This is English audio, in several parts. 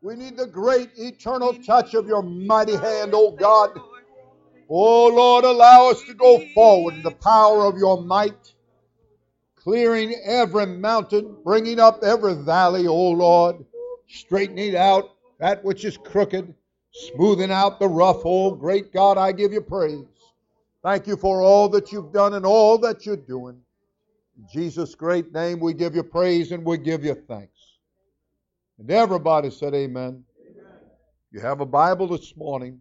We need the great eternal touch of your mighty hand, O God. Oh Lord, allow us to go forward in the power of your might, clearing every mountain, bringing up every valley, O Lord, straightening out that which is crooked, smoothing out the rough. Oh, great God, I give you praise. Thank you for all that you've done and all that you're doing. In Jesus' great name, we give you praise and we give you thanks. And everybody said, Amen. amen. You have a Bible this morning.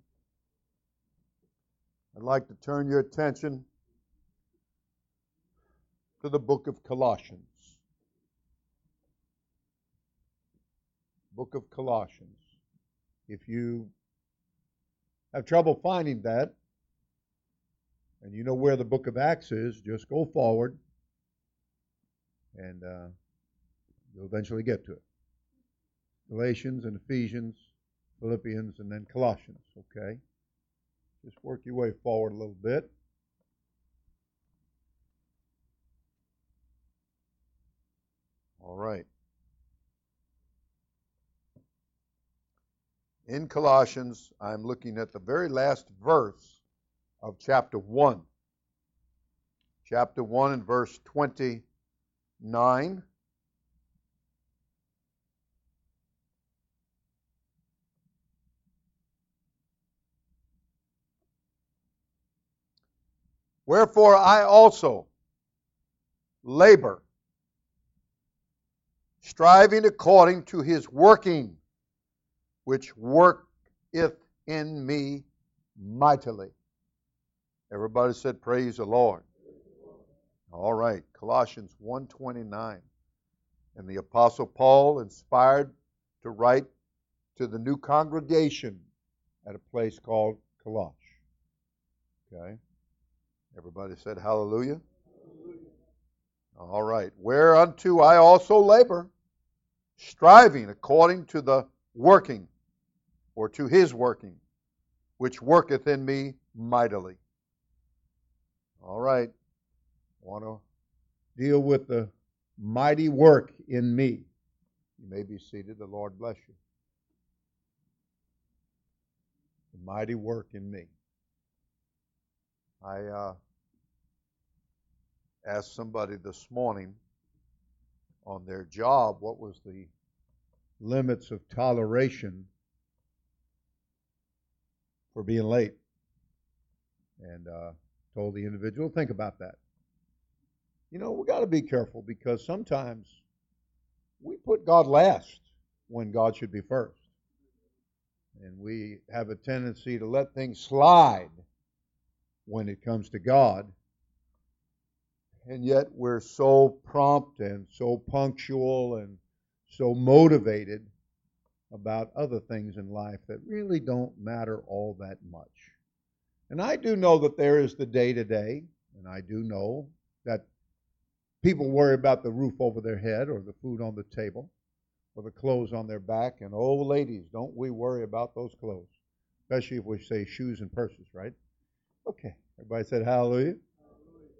I'd like to turn your attention to the book of Colossians. Book of Colossians. If you have trouble finding that, and you know where the book of Acts is, just go forward and uh, you'll eventually get to it. Galatians and Ephesians, Philippians, and then Colossians, okay? Just work your way forward a little bit. All right. In Colossians, I'm looking at the very last verse of chapter 1. Chapter 1 and verse 29. Wherefore I also labor, striving according to his working, which worketh in me mightily. Everybody said, Praise the Lord. All right, Colossians 1.29. And the Apostle Paul, inspired to write to the new congregation at a place called Colosh. Okay? Everybody said hallelujah. All right. Whereunto I also labor, striving according to the working, or to his working, which worketh in me mightily. All right. Want to deal with the mighty work in me. You may be seated. The Lord bless you. The mighty work in me. I uh, asked somebody this morning on their job what was the limits of toleration for being late. And uh, told the individual, think about that. You know, we got to be careful because sometimes we put God last when God should be first. And we have a tendency to let things slide when it comes to God and yet we're so prompt and so punctual and so motivated about other things in life that really don't matter all that much. And I do know that there is the day to day, and I do know that people worry about the roof over their head or the food on the table or the clothes on their back. And oh, ladies, don't we worry about those clothes, especially if we say shoes and purses, right? Okay, everybody said hallelujah.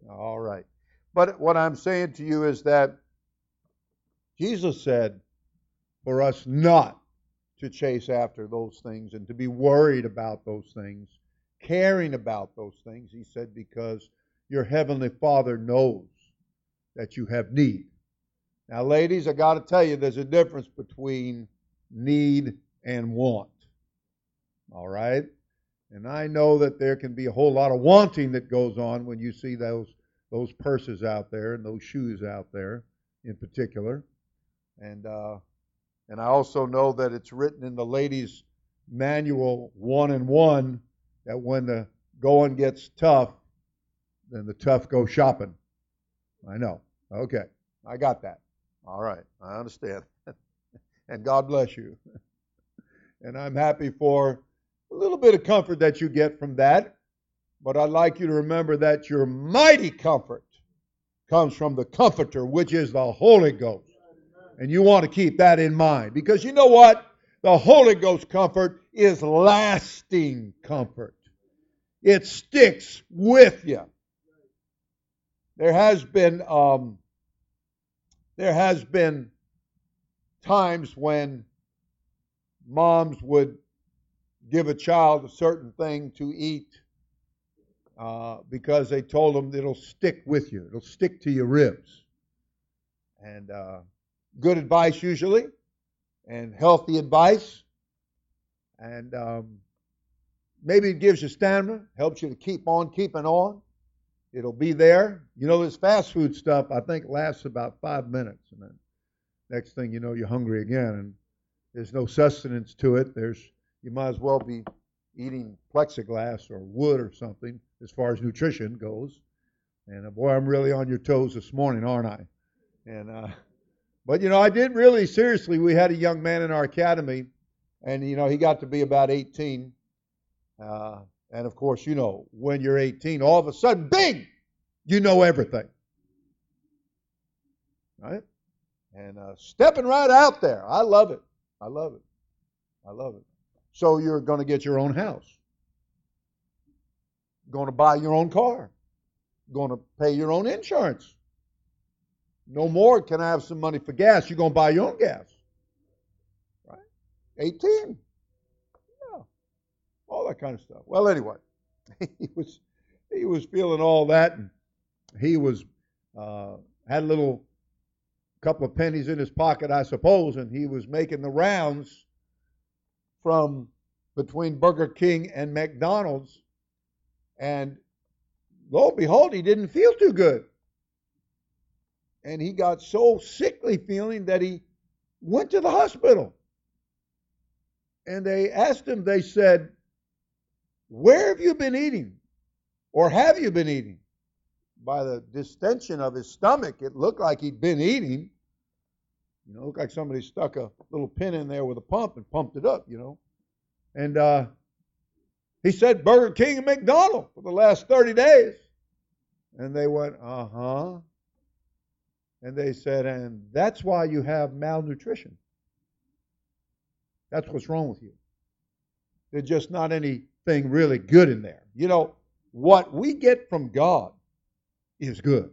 hallelujah. All right. But what I'm saying to you is that Jesus said for us not to chase after those things and to be worried about those things, caring about those things. He said, because your heavenly Father knows that you have need. Now, ladies, I got to tell you, there's a difference between need and want. All right? And I know that there can be a whole lot of wanting that goes on when you see those those purses out there and those shoes out there in particular. And uh, and I also know that it's written in the ladies' manual one and one that when the going gets tough, then the tough go shopping. I know. Okay. I got that. All right. I understand. and God bless you. and I'm happy for a little bit of comfort that you get from that. But I'd like you to remember that your mighty comfort comes from the Comforter, which is the Holy Ghost. And you want to keep that in mind. Because you know what? The Holy Ghost comfort is lasting comfort. It sticks with you. There has been um, there has been times when moms would give a child a certain thing to eat uh, because they told them it'll stick with you, it'll stick to your ribs. And uh, good advice usually, and healthy advice, and um, maybe it gives you stamina, helps you to keep on keeping on. It'll be there. You know, this fast food stuff I think lasts about five minutes, and then next thing you know, you're hungry again, and there's no sustenance to it. There's you might as well be eating plexiglass or wood or something as far as nutrition goes. And uh, boy, I'm really on your toes this morning, aren't I? And uh, but you know, I did really seriously. We had a young man in our academy, and you know, he got to be about 18. Uh, and of course, you know, when you're 18, all of a sudden, bing, you know everything, right? And uh, stepping right out there, I love it. I love it. I love it. So you're going to get your own house, going to buy your own car, going to pay your own insurance. No more can I have some money for gas. You're going to buy your own gas. Right? 18. Yeah. All that kind of stuff. Well, anyway, he was he was feeling all that, and he was uh, had a little couple of pennies in his pocket, I suppose, and he was making the rounds from between Burger King and McDonald's, and lo and behold, he didn't feel too good and he got so sickly feeling that he went to the hospital. And they asked him, they said, Where have you been eating? Or have you been eating? By the distension of his stomach, it looked like he'd been eating. You know, it looked like somebody stuck a little pin in there with a pump and pumped it up, you know. And uh, he said Burger King and McDonald's for the last 30 days. And they went, uh huh. And they said, and that's why you have malnutrition. That's what's wrong with you. There's just not anything really good in there. You know, what we get from God is good.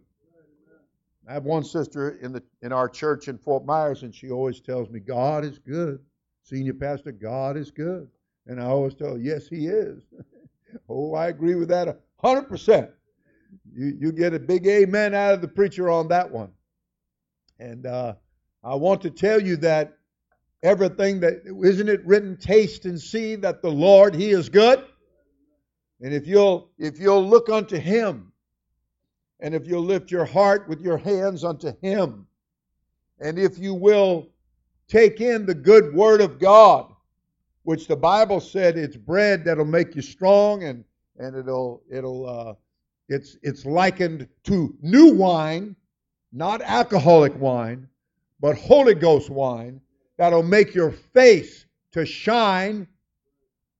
I have one sister in the in our church in Fort Myers, and she always tells me, God is good. Senior pastor, God is good. And I always tell yes, he is. oh, I agree with that a hundred percent. You you get a big amen out of the preacher on that one. And uh, I want to tell you that everything that isn't it written, taste and see that the Lord He is good. And if you'll if you'll look unto Him, and if you'll lift your heart with your hands unto Him, and if you will take in the good Word of God, which the Bible said it's bread that'll make you strong, and and it'll it'll uh, it's it's likened to new wine not alcoholic wine, but Holy Ghost wine that'll make your face to shine.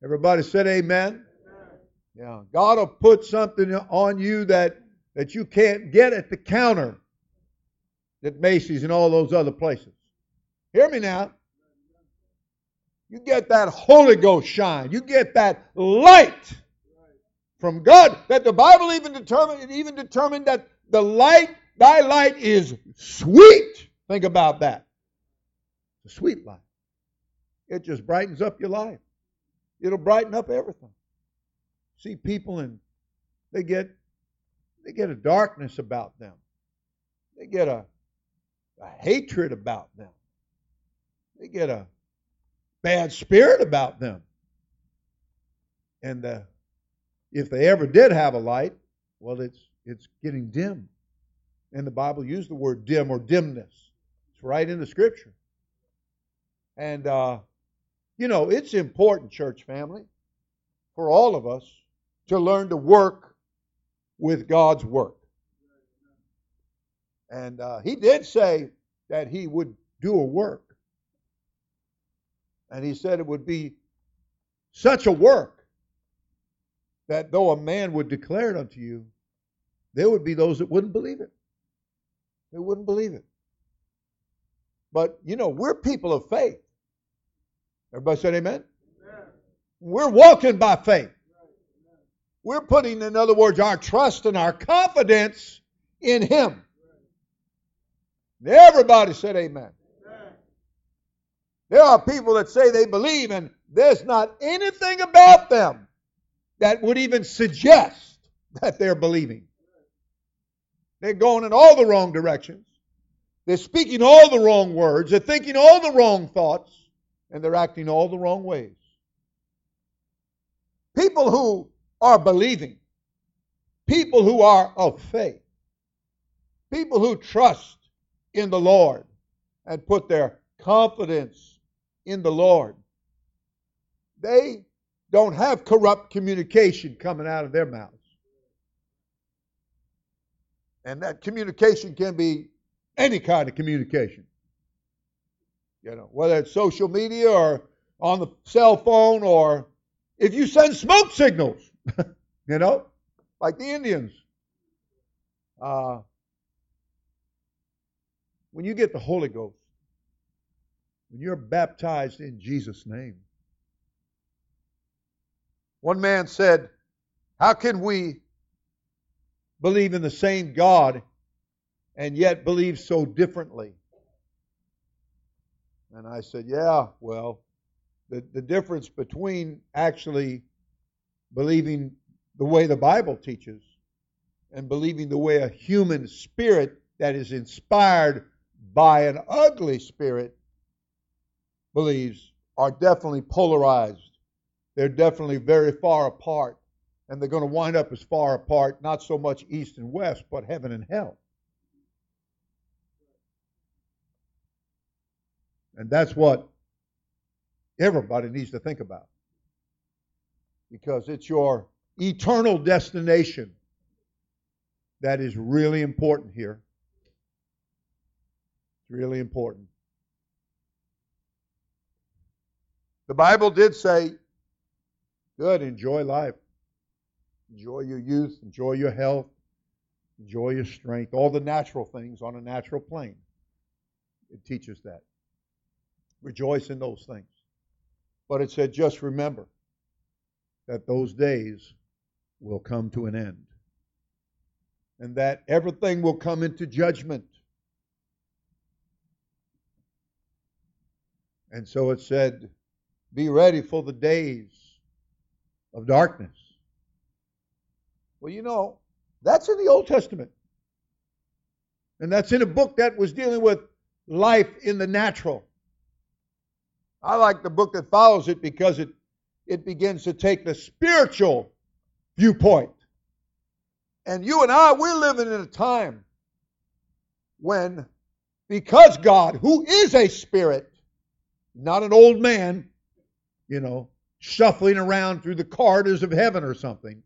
Everybody said amen. Yeah, God will put something on you that that you can't get at the counter at Macy's and all those other places. Hear me now. You get that Holy Ghost shine. You get that light from God. That the Bible even determined It even determined that the light Thy light is sweet. Think about that. A sweet light. It just brightens up your life. It'll brighten up everything. See people and they get they get a darkness about them. They get a, a hatred about them. They get a bad spirit about them. And uh, if they ever did have a light, well, it's it's getting dim. And the Bible used the word dim or dimness. It's right in the scripture. And, uh, you know, it's important, church family, for all of us to learn to work with God's work. And uh, he did say that he would do a work. And he said it would be such a work that though a man would declare it unto you, there would be those that wouldn't believe it. They wouldn't believe it. But, you know, we're people of faith. Everybody said amen? amen. We're walking by faith. We're putting, in other words, our trust and our confidence in Him. Everybody said amen. There are people that say they believe, and there's not anything about them that would even suggest that they're believing. They're going in all the wrong directions. They're speaking all the wrong words. They're thinking all the wrong thoughts. And they're acting all the wrong ways. People who are believing, people who are of faith, people who trust in the Lord and put their confidence in the Lord, they don't have corrupt communication coming out of their mouths. And that communication can be any kind of communication. You know, whether it's social media or on the cell phone or if you send smoke signals, you know, like the Indians. Uh, when you get the Holy Ghost, when you're baptized in Jesus' name, one man said, How can we believe in the same God and yet believe so differently? And I said, Yeah, well, the, the difference between actually believing the way the Bible teaches and believing the way a human spirit that is inspired by an ugly spirit believes are definitely polarized. They're definitely very far apart. And they're going to wind up as far apart, not so much east and west, but heaven and hell. And that's what everybody needs to think about. Because it's your eternal destination that is really important here. It's really important. The Bible did say, good, enjoy life. Enjoy your youth, enjoy your health, enjoy your strength, all the natural things on a natural plane. It teaches that. Rejoice in those things. But it said, just remember that those days will come to an end. And that everything will come into judgment. And so it said, be ready for the days of darkness. Well, you know, that's in the Old Testament. And that's in a book that was dealing with life in the natural. I like the book that follows it because it, it begins to take the spiritual viewpoint. And you and I, we're living in a time when, because God, who is a spirit, not an old man, you know, shuffling around through the corridors of heaven or something.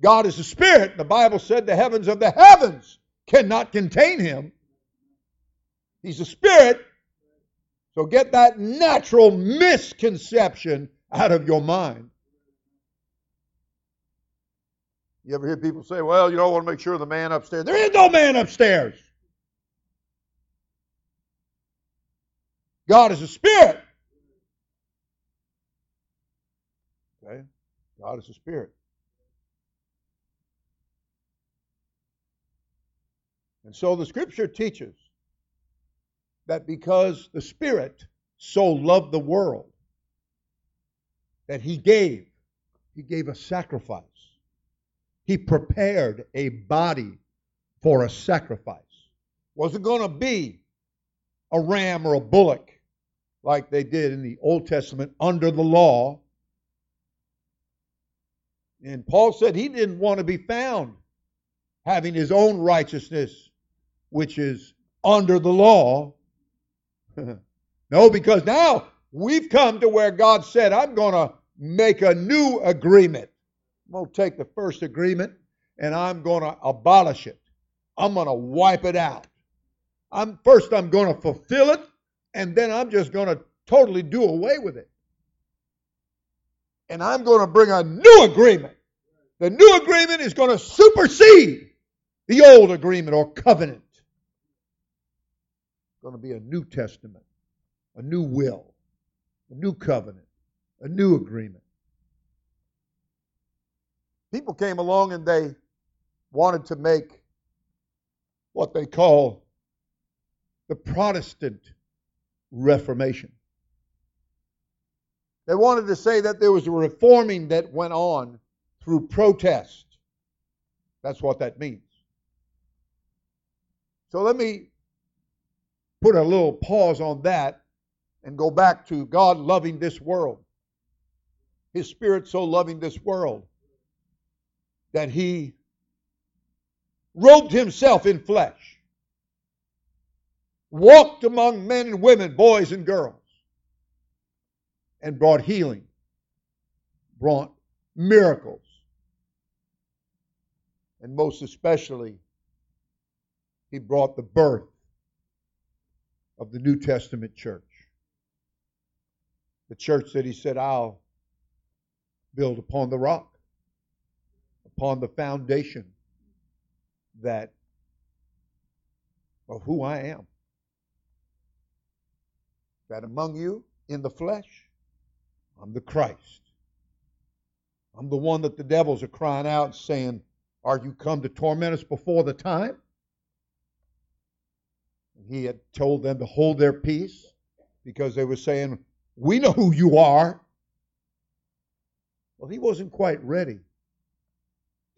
God is a spirit. The Bible said the heavens of the heavens cannot contain him. He's a spirit, so get that natural misconception out of your mind. You ever hear people say, well, you don't want to make sure the man upstairs. There is no man upstairs. God is a spirit. Okay? God is a spirit. And so the scripture teaches that because the Spirit so loved the world that He gave, He gave a sacrifice. He prepared a body for a sacrifice. Wasn't going to be a ram or a bullock like they did in the Old Testament under the law. And Paul said he didn't want to be found having his own righteousness, which is under the law, no, because now we've come to where God said, I'm going to make a new agreement. I'm going to take the first agreement and I'm going to abolish it. I'm going to wipe it out. I'm first I'm going to fulfill it and then I'm just going to totally do away with it. And I'm going to bring a new agreement. The new agreement is going to supersede the old agreement or covenant It's going to be a new testament, a new will, a new covenant, a new agreement. People came along and they wanted to make what they call the Protestant Reformation. They wanted to say that there was a reforming that went on through protest. That's what that means. So let me put a little pause on that and go back to God loving this world. His Spirit so loving this world that He robed Himself in flesh, walked among men and women, boys and girls, and brought healing, brought miracles, and most especially, He brought the birth of the New Testament church. The church that He said, I'll build upon the rock, upon the foundation that of who I am. That among you in the flesh, I'm the Christ. I'm the one that the devils are crying out saying, Are you come to torment us before the time? And he had told them to hold their peace because they were saying, We know who you are. Well, he wasn't quite ready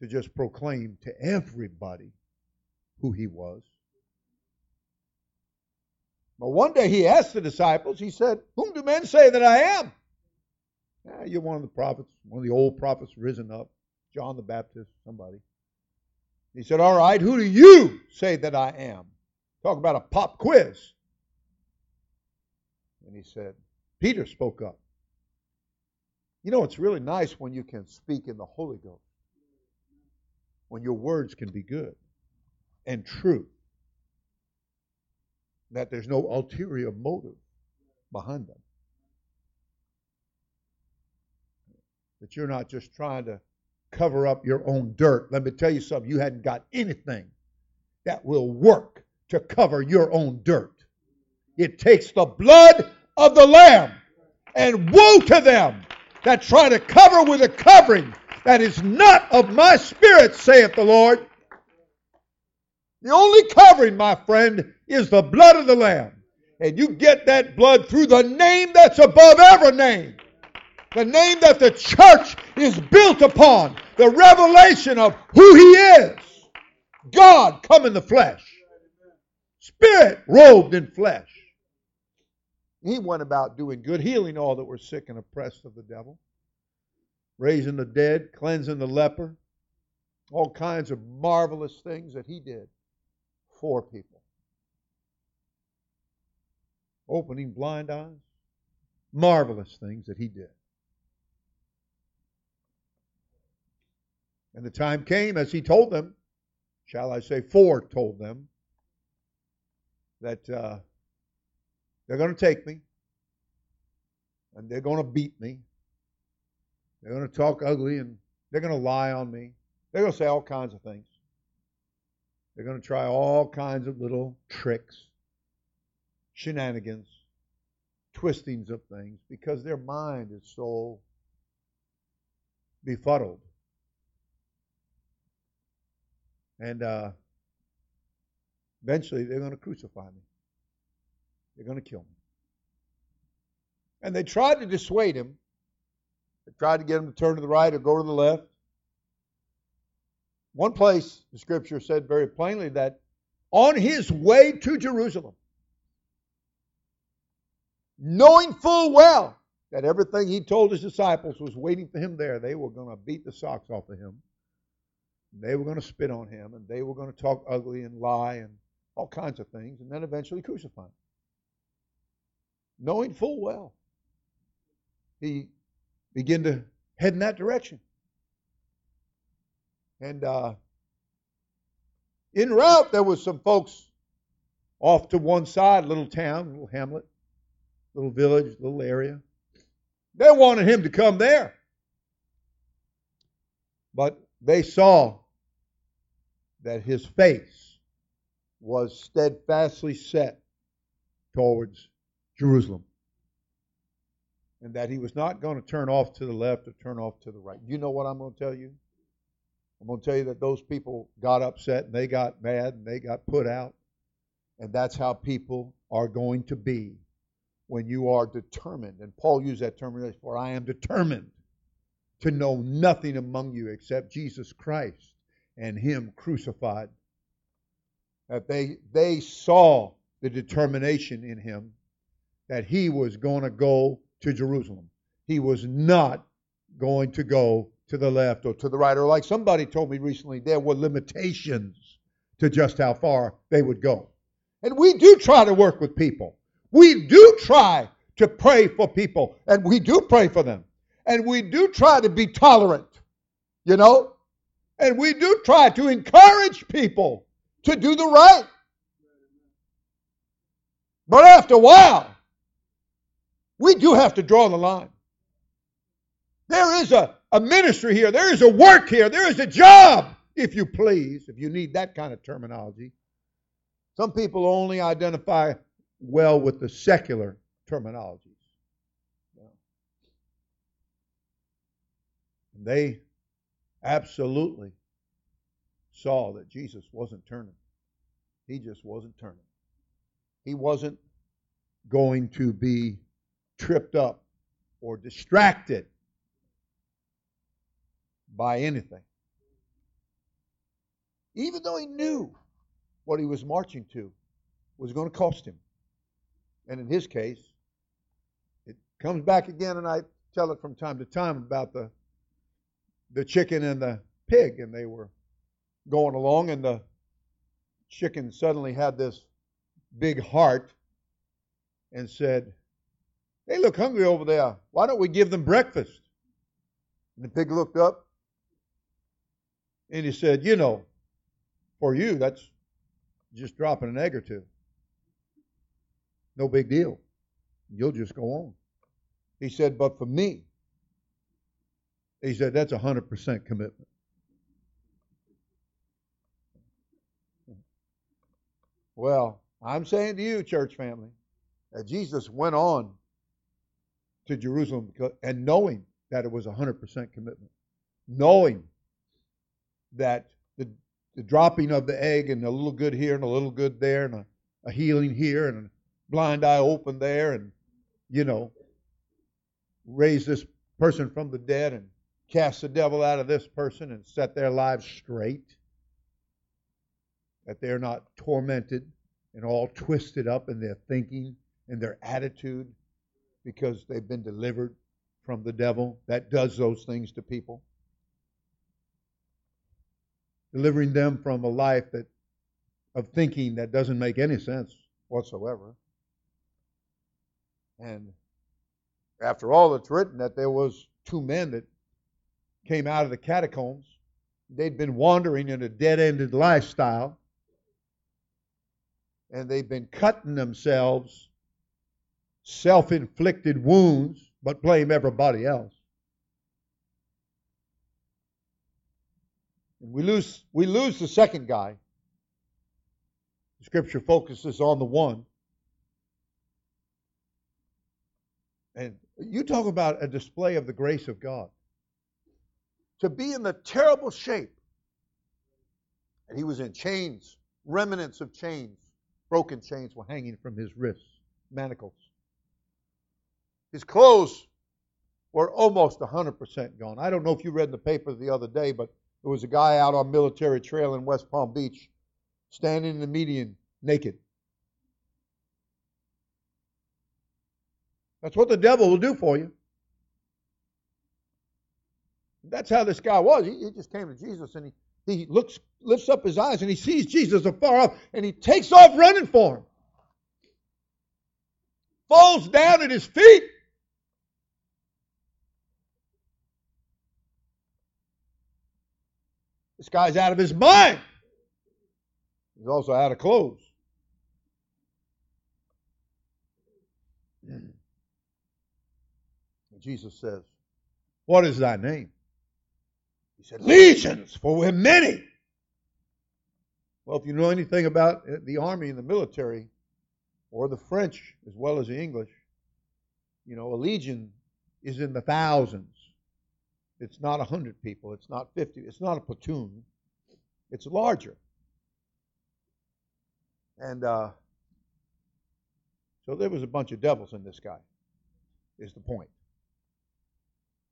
to just proclaim to everybody who he was. But one day he asked the disciples, he said, Whom do men say that I am? Yeah, you're one of the prophets, one of the old prophets risen up, John the Baptist, somebody. He said, All right, who do you say that I am? Talk about a pop quiz. And he said, Peter spoke up. You know, it's really nice when you can speak in the Holy Ghost, when your words can be good and true, that there's no ulterior motive behind them. That you're not just trying to cover up your own dirt. Let me tell you something, you hadn't got anything that will work to cover your own dirt. It takes the blood of the Lamb, and woe to them that try to cover with a covering that is not of my spirit, saith the Lord. The only covering, my friend, is the blood of the Lamb. And you get that blood through the name that's above every name. The name that the church is built upon. The revelation of who He is. God come in the flesh. Spirit robed in flesh. He went about doing good, healing all that were sick and oppressed of the devil, raising the dead, cleansing the leper, all kinds of marvelous things that he did for people. Opening blind eyes, marvelous things that he did. And the time came, as he told them, shall I say, foretold them, that uh, they're going to take me, and they're going to beat me. They're going to talk ugly, and they're going to lie on me. They're going to say all kinds of things. They're going to try all kinds of little tricks, shenanigans, twistings of things, because their mind is so befuddled. And uh, eventually, they're going to crucify me. They're going to kill me. And they tried to dissuade him. They tried to get him to turn to the right or go to the left. One place, the scripture said very plainly that on his way to Jerusalem, knowing full well that everything he told his disciples was waiting for him there, they were going to beat the socks off of him. They were going to spit on him, and they were going to talk ugly and lie and all kinds of things, and then eventually crucify him knowing full well he began to head in that direction. And uh, en route, there was some folks off to one side, little town, little hamlet, little village, little area. They wanted him to come there. But they saw that his face was steadfastly set towards Jerusalem. And that he was not going to turn off to the left or turn off to the right. You know what I'm going to tell you? I'm going to tell you that those people got upset and they got mad and they got put out. And that's how people are going to be when you are determined. And Paul used that term, for I am determined to know nothing among you except Jesus Christ and Him crucified. That they, they saw the determination in Him that He was going to go to Jerusalem. He was not going to go to the left or to the right. Or, like somebody told me recently, there were limitations to just how far they would go. And we do try to work with people. We do try to pray for people, and we do pray for them. And we do try to be tolerant, you know? And we do try to encourage people to do the right. But after a while, we do have to draw the line. There is a, a ministry here, there is a work here, there is a job, if you please, if you need that kind of terminology. Some people only identify well with the secular terminologies. They absolutely saw that Jesus wasn't turning. He just wasn't turning. He wasn't going to be tripped up or distracted by anything. Even though he knew what he was marching to was going to cost him. And in his case, it comes back again, and I tell it from time to time about the the chicken and the pig, and they were going along, and the chicken suddenly had this big heart and said, They look hungry over there. Why don't we give them breakfast? And the pig looked up and he said, You know, for you, that's just dropping an egg or two. No big deal. You'll just go on. He said, But for me, he said, That's a 100% commitment. Well, I'm saying to you, church family, that Jesus went on to Jerusalem and knowing that it was a 100% commitment, knowing that the, the dropping of the egg and a little good here and a little good there and a, a healing here and a blind eye open there and, you know, raise this person from the dead and cast the devil out of this person and set their lives straight that they're not tormented and all twisted up in their thinking and their attitude because they've been delivered from the devil that does those things to people. Delivering them from a life that of thinking that doesn't make any sense whatsoever. And after all, it's written that there was two men that came out of the catacombs. They'd been wandering in a dead-ended lifestyle and they've been cutting themselves self inflicted wounds, but blame everybody else. And we lose, we lose the second guy. The scripture focuses on the one. And you talk about a display of the grace of God. To be in the terrible shape. And he was in chains, remnants of chains. Broken chains were hanging from his wrists, manacles. His clothes were almost 100% gone. I don't know if you read in the paper the other day, but there was a guy out on Military Trail in West Palm Beach standing in the median naked. That's what the devil will do for you. That's how this guy was. He, he just came to Jesus and he he looks, lifts up his eyes and he sees Jesus afar off and he takes off running for him. Falls down at his feet. This guy's out of his mind. He's also out of clothes. Jesus says, What is thy name? He said, Legions, for we're many. Well, if you know anything about the army and the military, or the French as well as the English, you know, a legion is in the thousands. It's not a hundred people. It's not fifty. It's not a platoon. It's larger. And uh, So there was a bunch of devils in this guy, is the point.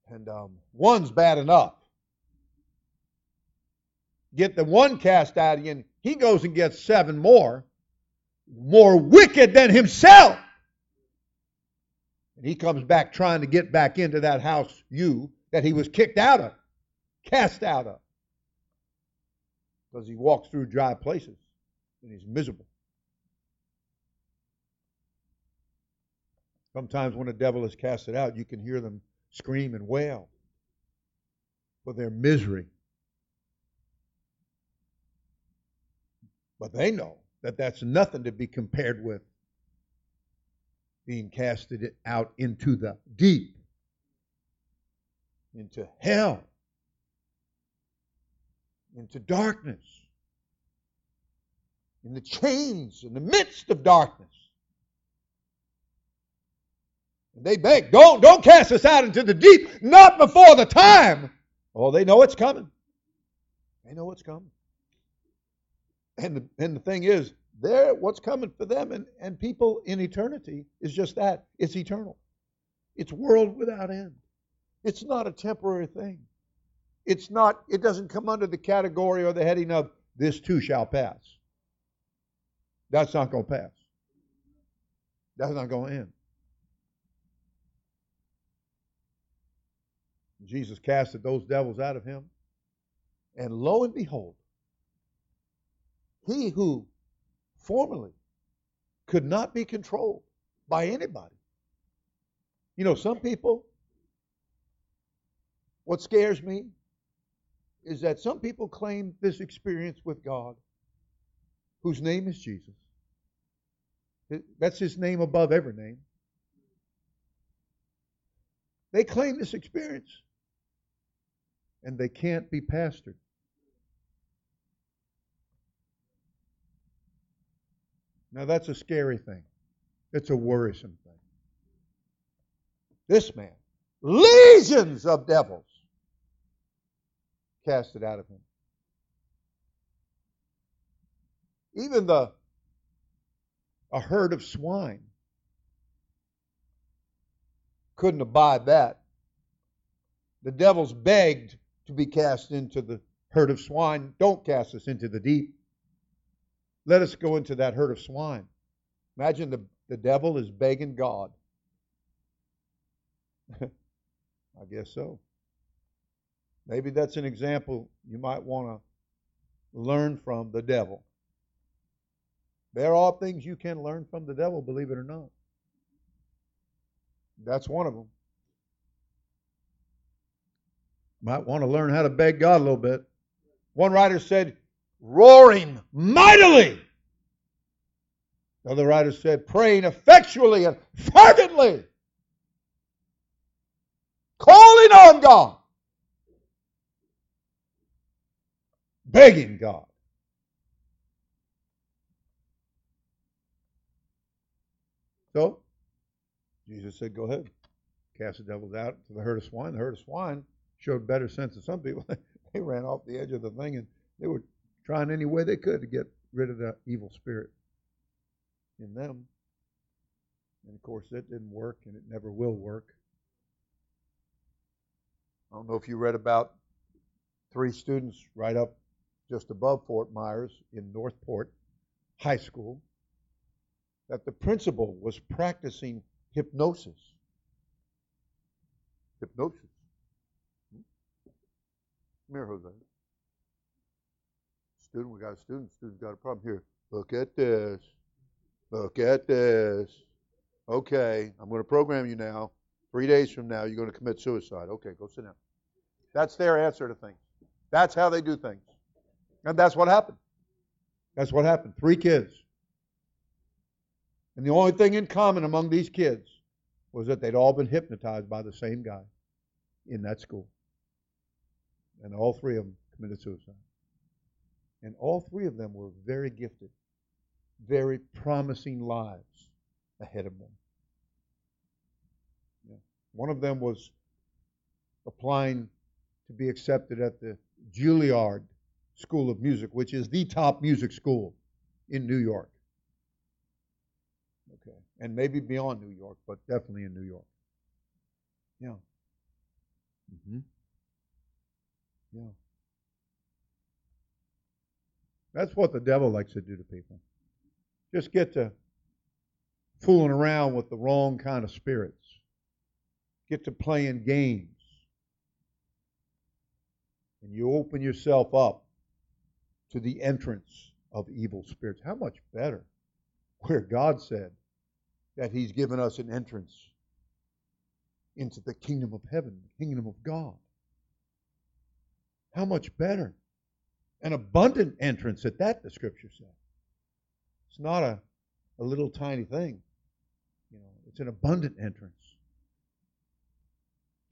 And um, one's bad enough. Get the one cast out again, he goes and gets seven more, more wicked than himself. And he comes back trying to get back into that house, you, that he was kicked out of, cast out of. Because he walks through dry places and he's miserable. Sometimes when a devil is casted out, you can hear them scream and wail for their misery. But they know that that's nothing to be compared with being casted out into the deep, into hell, into darkness, in the chains, in the midst of darkness. And they beg, don't, don't cast us out into the deep, not before the time. Oh, they know it's coming. They know it's coming. And the, and the thing is, there, what's coming for them and, and people in eternity is just that. It's eternal. It's world without end. It's not a temporary thing. It's not, it doesn't come under the category or the heading of this too shall pass. That's not going to pass. That's not going to end. Jesus casted those devils out of him. And lo and behold, he who formerly could not be controlled by anybody. You know, some people, what scares me is that some people claim this experience with God, whose name is Jesus. That's his name above every name. They claim this experience, and they can't be pastored. Now that's a scary thing. It's a worrisome thing. This man, legions of devils cast it out of him. Even the a herd of swine couldn't abide that. The devils begged to be cast into the herd of swine. Don't cast us into the deep. Let us go into that herd of swine. Imagine the, the devil is begging God. I guess so. Maybe that's an example you might want to learn from the devil. There are things you can learn from the devil, believe it or not. That's one of them. Might want to learn how to beg God a little bit. One writer said, roaring mightily. Other writer said, praying effectually and fervently, calling on God, begging God. So, Jesus said, Go ahead, cast the devils out to the herd of swine. The herd of swine showed better sense than some people. they ran off the edge of the thing and they were trying any way they could to get rid of the evil spirit in them. And of course, that didn't work and it never will work. I don't know if you read about three students right up just above Fort Myers in North Port High School that the principal was practicing hypnosis. Hypnosis. Hmm? Come here, Jose. Student, we got a student. Student's got a problem here. Look at this. Look at this. Okay, I'm going to program you now. Three days from now, you're going to commit suicide. Okay, go sit down. That's their answer to things. That's how they do things. And that's what happened. That's what happened. Three kids. And the only thing in common among these kids was that they'd all been hypnotized by the same guy in that school. And all three of them committed suicide. And all three of them were very gifted, very promising lives ahead of them. Yeah. One of them was applying to be accepted at the Juilliard School of Music, which is the top music school in New York. Okay. and maybe beyond New York, but definitely in New York. Yeah. Mm-hmm. Yeah. That's what the devil likes to do to people. Just get to fooling around with the wrong kind of spirits. Get to playing games. And you open yourself up to the entrance of evil spirits. How much better where God said that He's given us an entrance into the kingdom of heaven, the kingdom of God. How much better? An abundant entrance at that, the scripture says. It's not a, a little tiny thing. You know, it's an abundant entrance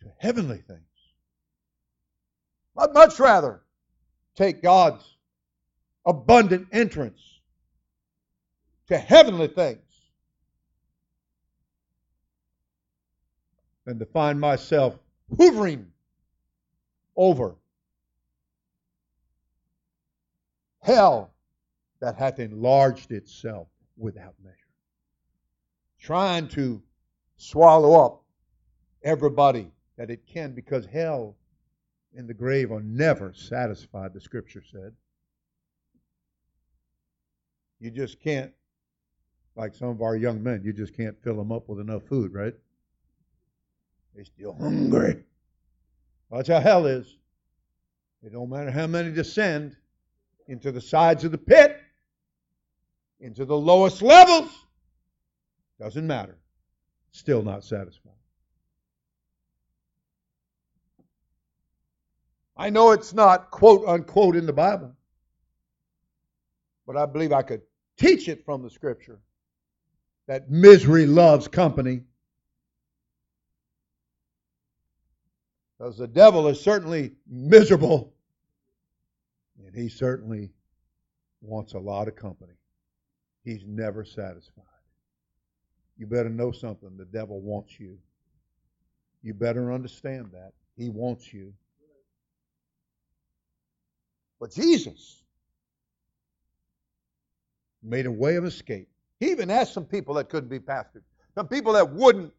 to heavenly things. I'd much rather take God's abundant entrance to heavenly things than to find myself hovering over hell that hath enlarged itself without measure, trying to swallow up everybody that it can because hell and the grave are never satisfied, the scripture said. You just can't, like some of our young men, you just can't fill them up with enough food, right? They're still hungry. That's how hell is. It don't matter how many descend into the sides of the pit, into the lowest levels. Doesn't matter. Still not satisfied. I know it's not quote unquote in the Bible, but I believe I could teach it from the scripture that misery loves company. Because the devil is certainly miserable, and he certainly wants a lot of company. He's never satisfied. You better know something. The devil wants you. You better understand that. He wants you. But Jesus made a way of escape. He even asked some people that couldn't be pastors, some people that wouldn't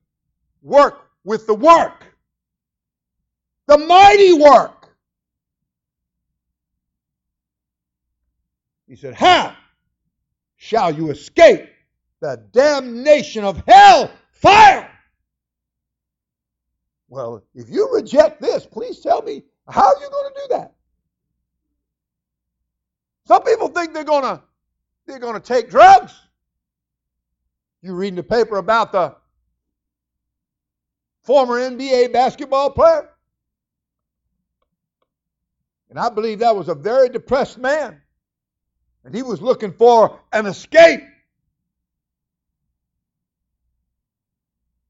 work with the work the mighty work. He said, How shall you escape the damnation of hell fire? Well, if you reject this, please tell me how are you going to do that? Some people think they're going to they're going to take drugs. You reading the paper about the former NBA basketball player? And I believe that was a very depressed man. And he was looking for an escape.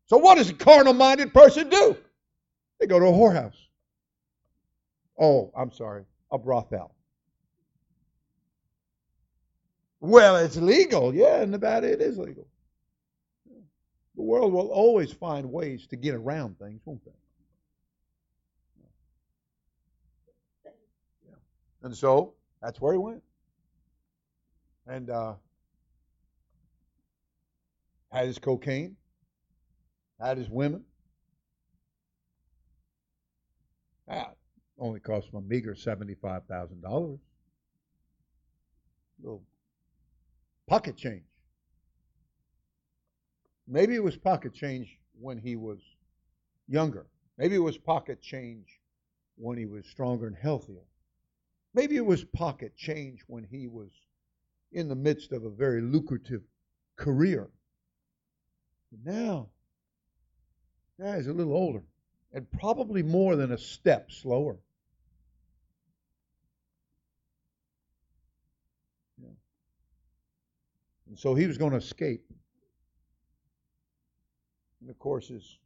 So, what does a carnal minded person do? They go to a whorehouse. Oh, I'm sorry, a brothel. Well, it's legal. Yeah, in Nevada it is legal. The world will always find ways to get around things, won't they? And so that's where he went. And uh, had his cocaine, had his women. That only cost him a meager $75,000. Little pocket change. Maybe it was pocket change when he was younger. Maybe it was pocket change when he was stronger and healthier. Maybe it was pocket change when he was in the midst of a very lucrative career. But now, now he's a little older and probably more than a step slower. Yeah. And so he was going to escape. And of course, his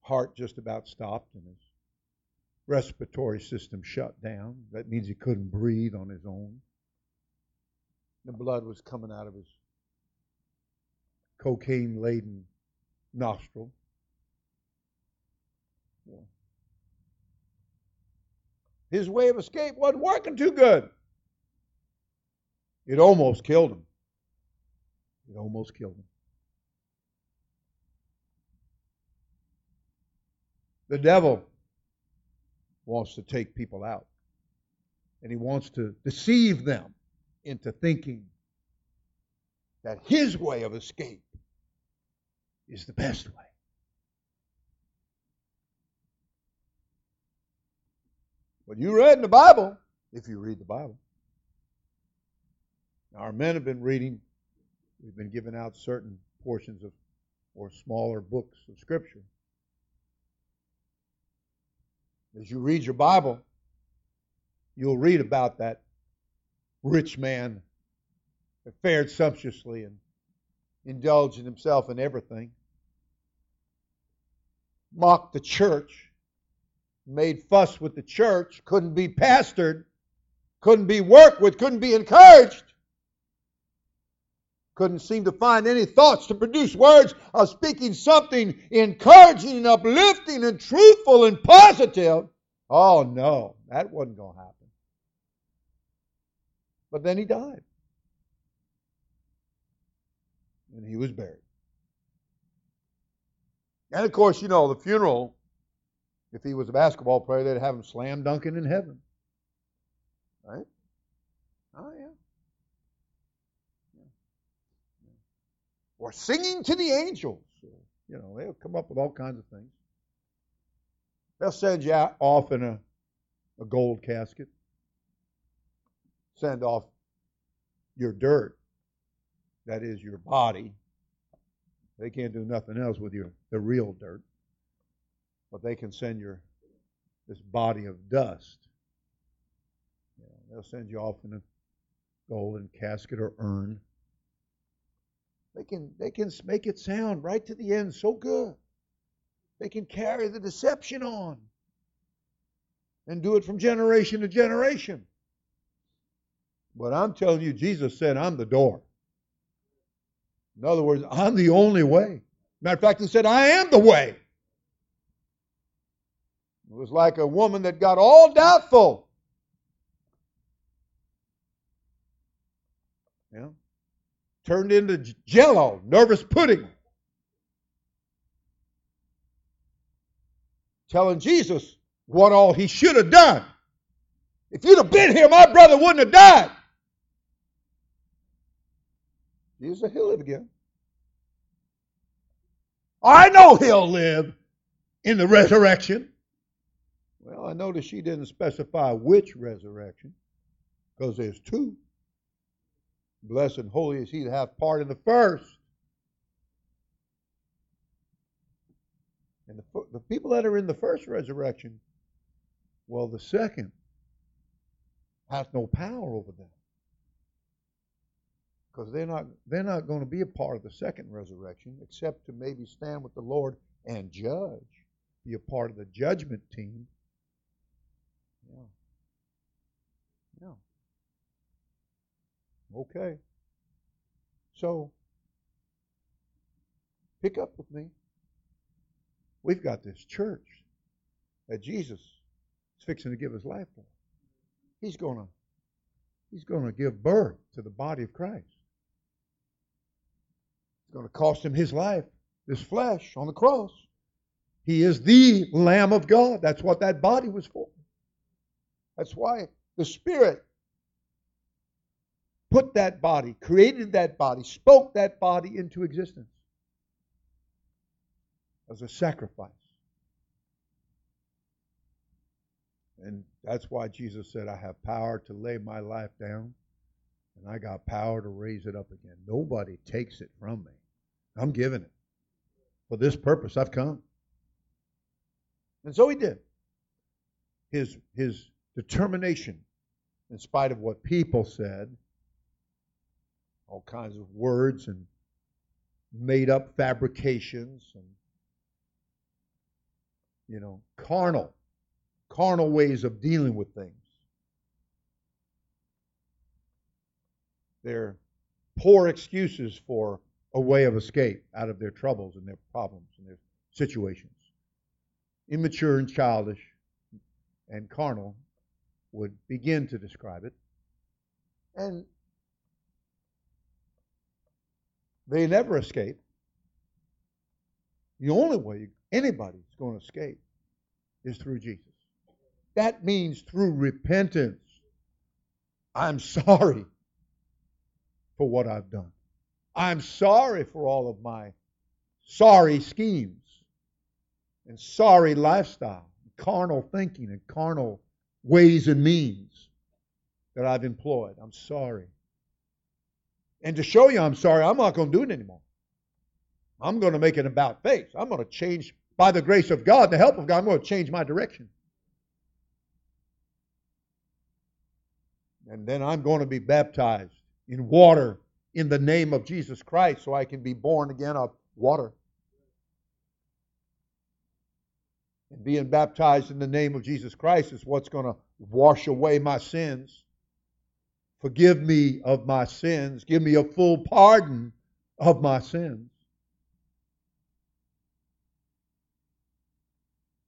heart just about stopped and his respiratory system shut down. That means he couldn't breathe on his own. The blood was coming out of his cocaine laden nostril. Yeah. His way of escape wasn't working too good. It almost killed him. It almost killed him. The devil wants to take people out, and he wants to deceive them into thinking that his way of escape is the best way. But you read in the Bible, if you read the Bible. Our men have been reading, we've been giving out certain portions of or smaller books of Scripture. As you read your Bible, you'll read about that rich man that fared sumptuously and indulged in himself in everything, mocked the church, made fuss with the church, couldn't be pastored, couldn't be worked with, couldn't be encouraged couldn't seem to find any thoughts to produce words of speaking something encouraging and uplifting and truthful and positive. Oh no, that wasn't going to happen. But then he died. And he was buried. And of course, you know, the funeral, if he was a basketball player, they'd have him slam dunking in heaven. Right? Oh, yeah. or singing to the angels. You know, they'll come up with all kinds of things. They'll send you off in a, a gold casket, send off your dirt, that is your body. They can't do nothing else with your the real dirt, but they can send your this body of dust. Know, they'll send you off in a golden casket or urn they can, they can make it sound right to the end so good. They can carry the deception on and do it from generation to generation. But I'm telling you, Jesus said, I'm the door. In other words, I'm the only way. Matter of fact, he said, I am the way. It was like a woman that got all doubtful. Yeah turned into jello, nervous pudding. Telling Jesus what all he should have done. If you'd have been here, my brother wouldn't have died. Jesus said, He'll live again. I know he'll live in the resurrection. Well, I noticed she didn't specify which resurrection, because there's two. Blessed and holy is he that hath part in the first. And the, the people that are in the first resurrection, well, the second has no power over them. Because they're not, they're not going to be a part of the second resurrection except to maybe stand with the Lord and judge, be a part of the judgment team. Yeah. Yeah. Okay. So, pick up with me. We've got this church that Jesus is fixing to give his life for. He's to He's going to give birth to the body of Christ. It's going to cost him his life, his flesh on the cross. He is the Lamb of God. That's what that body was for. That's why the Spirit put that body, created that body, spoke that body into existence as a sacrifice. And that's why Jesus said, I have power to lay my life down, and I got power to raise it up again. Nobody takes it from me. I'm giving it. For this purpose, I've come. And so he did. His, his determination, in spite of what people said, all kinds of words and made up fabrications and you know carnal carnal ways of dealing with things they're poor excuses for a way of escape out of their troubles and their problems and their situations immature and childish and carnal would begin to describe it and They never escape. The only way anybody's going to escape is through Jesus. That means through repentance. I'm sorry for what I've done. I'm sorry for all of my sorry schemes and sorry lifestyle, carnal thinking and carnal ways and means that I've employed. I'm sorry. And to show you I'm sorry, I'm not going to do it anymore. I'm going to make it about faith. I'm going to change, by the grace of God, the help of God, I'm going to change my direction. And then I'm going to be baptized in water in the name of Jesus Christ so I can be born again of water. And being baptized in the name of Jesus Christ is what's going to wash away my sins. Forgive me of my sins. Give me a full pardon of my sins.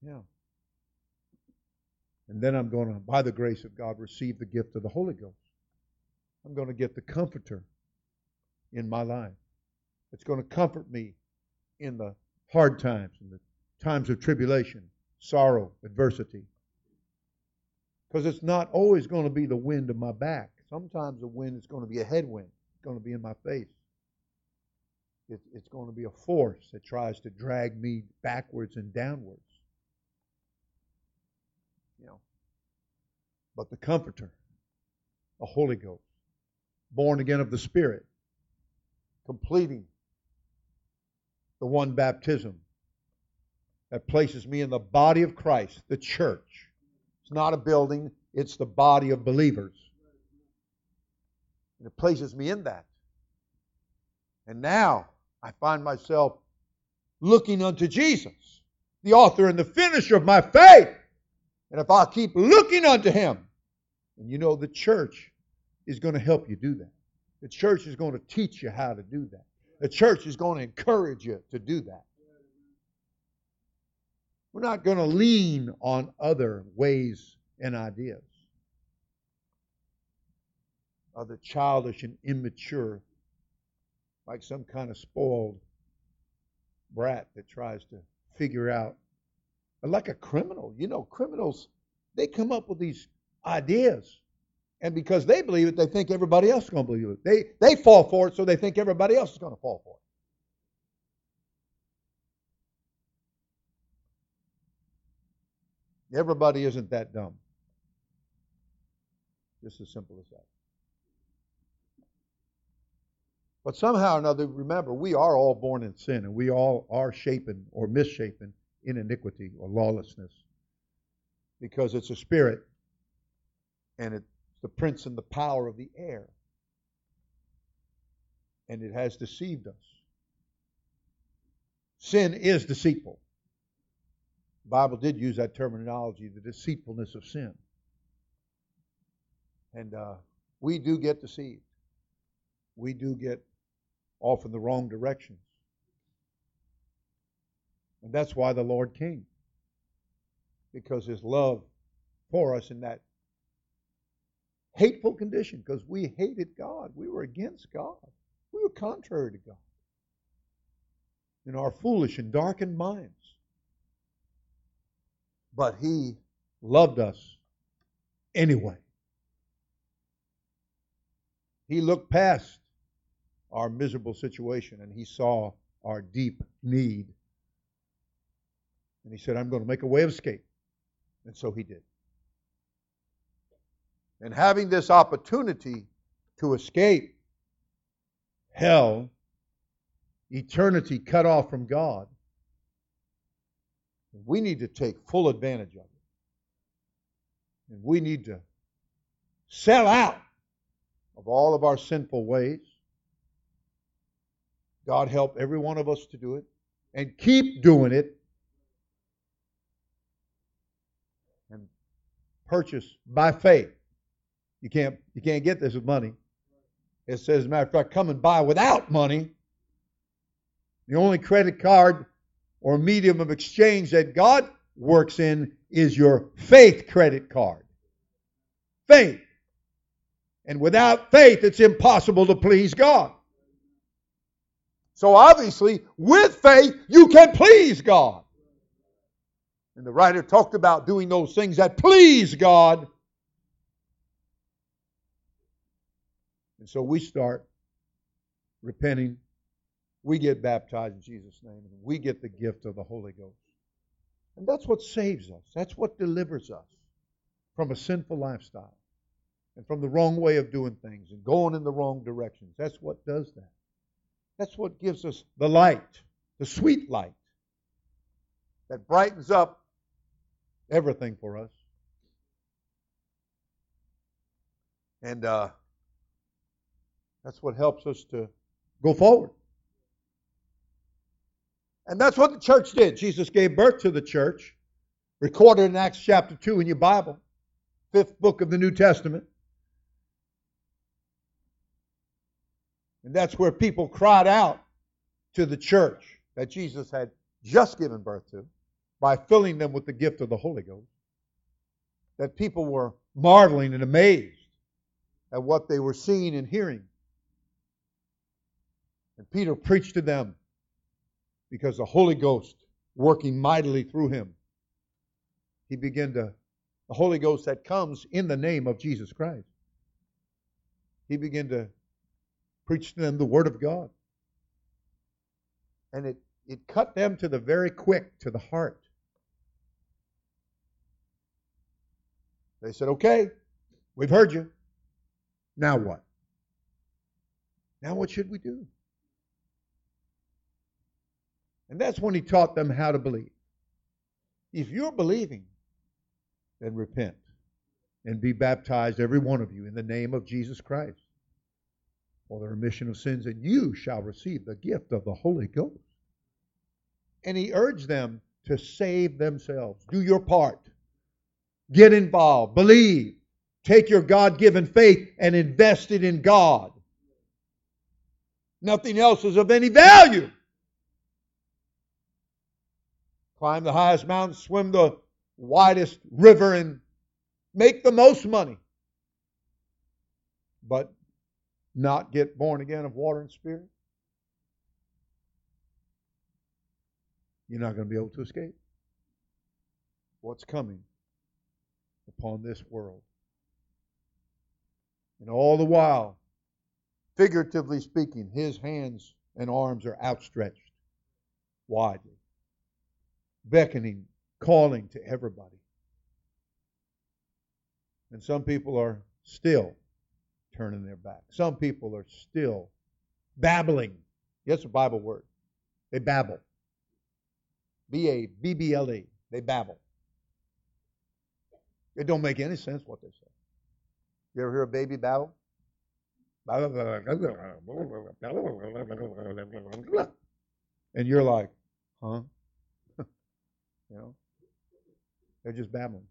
Yeah. And then I'm going to, by the grace of God, receive the gift of the Holy Ghost. I'm going to get the comforter in my life. It's going to comfort me in the hard times, in the times of tribulation, sorrow, adversity. Because it's not always going to be the wind of my back. Sometimes the wind is going to be a headwind. It's going to be in my face. It's, it's going to be a force that tries to drag me backwards and downwards. You know. But the Comforter, the Holy Ghost, born again of the Spirit, completing the one baptism that places me in the body of Christ, the church. It's not a building, it's the body of believers. And it places me in that. And now I find myself looking unto Jesus, the author and the finisher of my faith. And if I keep looking unto him, and you know the church is going to help you do that. The church is going to teach you how to do that. The church is going to encourage you to do that. We're not going to lean on other ways and ideas. Other childish and immature, like some kind of spoiled brat that tries to figure out, like a criminal. You know, criminals, they come up with these ideas and because they believe it, they think everybody else is going to believe it. They, they fall for it, so they think everybody else is going to fall for it. Everybody isn't that dumb. Just as simple as that. But somehow or another, remember, we are all born in sin, and we all are shapen or misshapen in iniquity or lawlessness because it's a spirit and it the prince and the power of the air. And it has deceived us. Sin is deceitful. The Bible did use that terminology, the deceitfulness of sin. And uh, we do get deceived. We do get off in the wrong directions. And that's why the Lord came. Because his love for us in that hateful condition because we hated God. We were against God. We were contrary to God in our foolish and darkened minds. But He loved us anyway. He looked past our miserable situation and He saw our deep need. And He said, I'm going to make a way of escape. And so He did. And having this opportunity to escape hell, eternity cut off from God, we need to take full advantage of it. And we need to sell out of all of our sinful ways. God help every one of us to do it and keep doing it and purchase by faith you can't you can't get this with money. It says, as a matter of fact, come and buy without money. The only credit card or medium of exchange that God works in is your faith credit card. Faith. And without faith, it's impossible to please God. So obviously, with faith, you can please God. And the writer talked about doing those things that please God. And so we start repenting. We get baptized in Jesus' name. And we get the gift of the Holy Ghost. And that's what saves us. That's what delivers us from a sinful lifestyle and from the wrong way of doing things and going in the wrong directions. That's what does that. That's what gives us the light, the sweet light that brightens up everything for us. And uh, that's what helps us to go forward. And that's what the church did. Jesus gave birth to the church, recorded in Acts chapter 2 in your Bible, fifth book of the New Testament. And that's where people cried out to the church that Jesus had just given birth to by filling them with the gift of the Holy Ghost. That people were marveling and amazed at what they were seeing and hearing. And Peter preached to them because the Holy Ghost working mightily through him. He began to, the Holy Ghost that comes in the name of Jesus Christ. He began to preach to them the Word of God. And it, it cut them to the very quick, to the heart. They said, Okay, we've heard you. Now what? Now what should we do? And that's when he taught them how to believe. If you're believing, then repent and be baptized, every one of you, in the name of Jesus Christ for the remission of sins, and you shall receive the gift of the Holy Ghost. And he urged them to save themselves. Do your part. Get involved. Believe. Take your God given faith and invest it in God. Nothing else is of any value climb the highest mountain, swim the widest river, and make the most money. But not get born again of water and spirit? You're not going to be able to escape what's coming upon this world. And all the while, figuratively speaking, his hands and arms are outstretched widely beckoning, calling to everybody. And some people are still turning their back. Some people are still babbling. Yes, a Bible word. They babble. B A B B L E. They babble. It don't make any sense what they say. You ever hear a baby babble? And you're like, huh? You know, they're just babbling.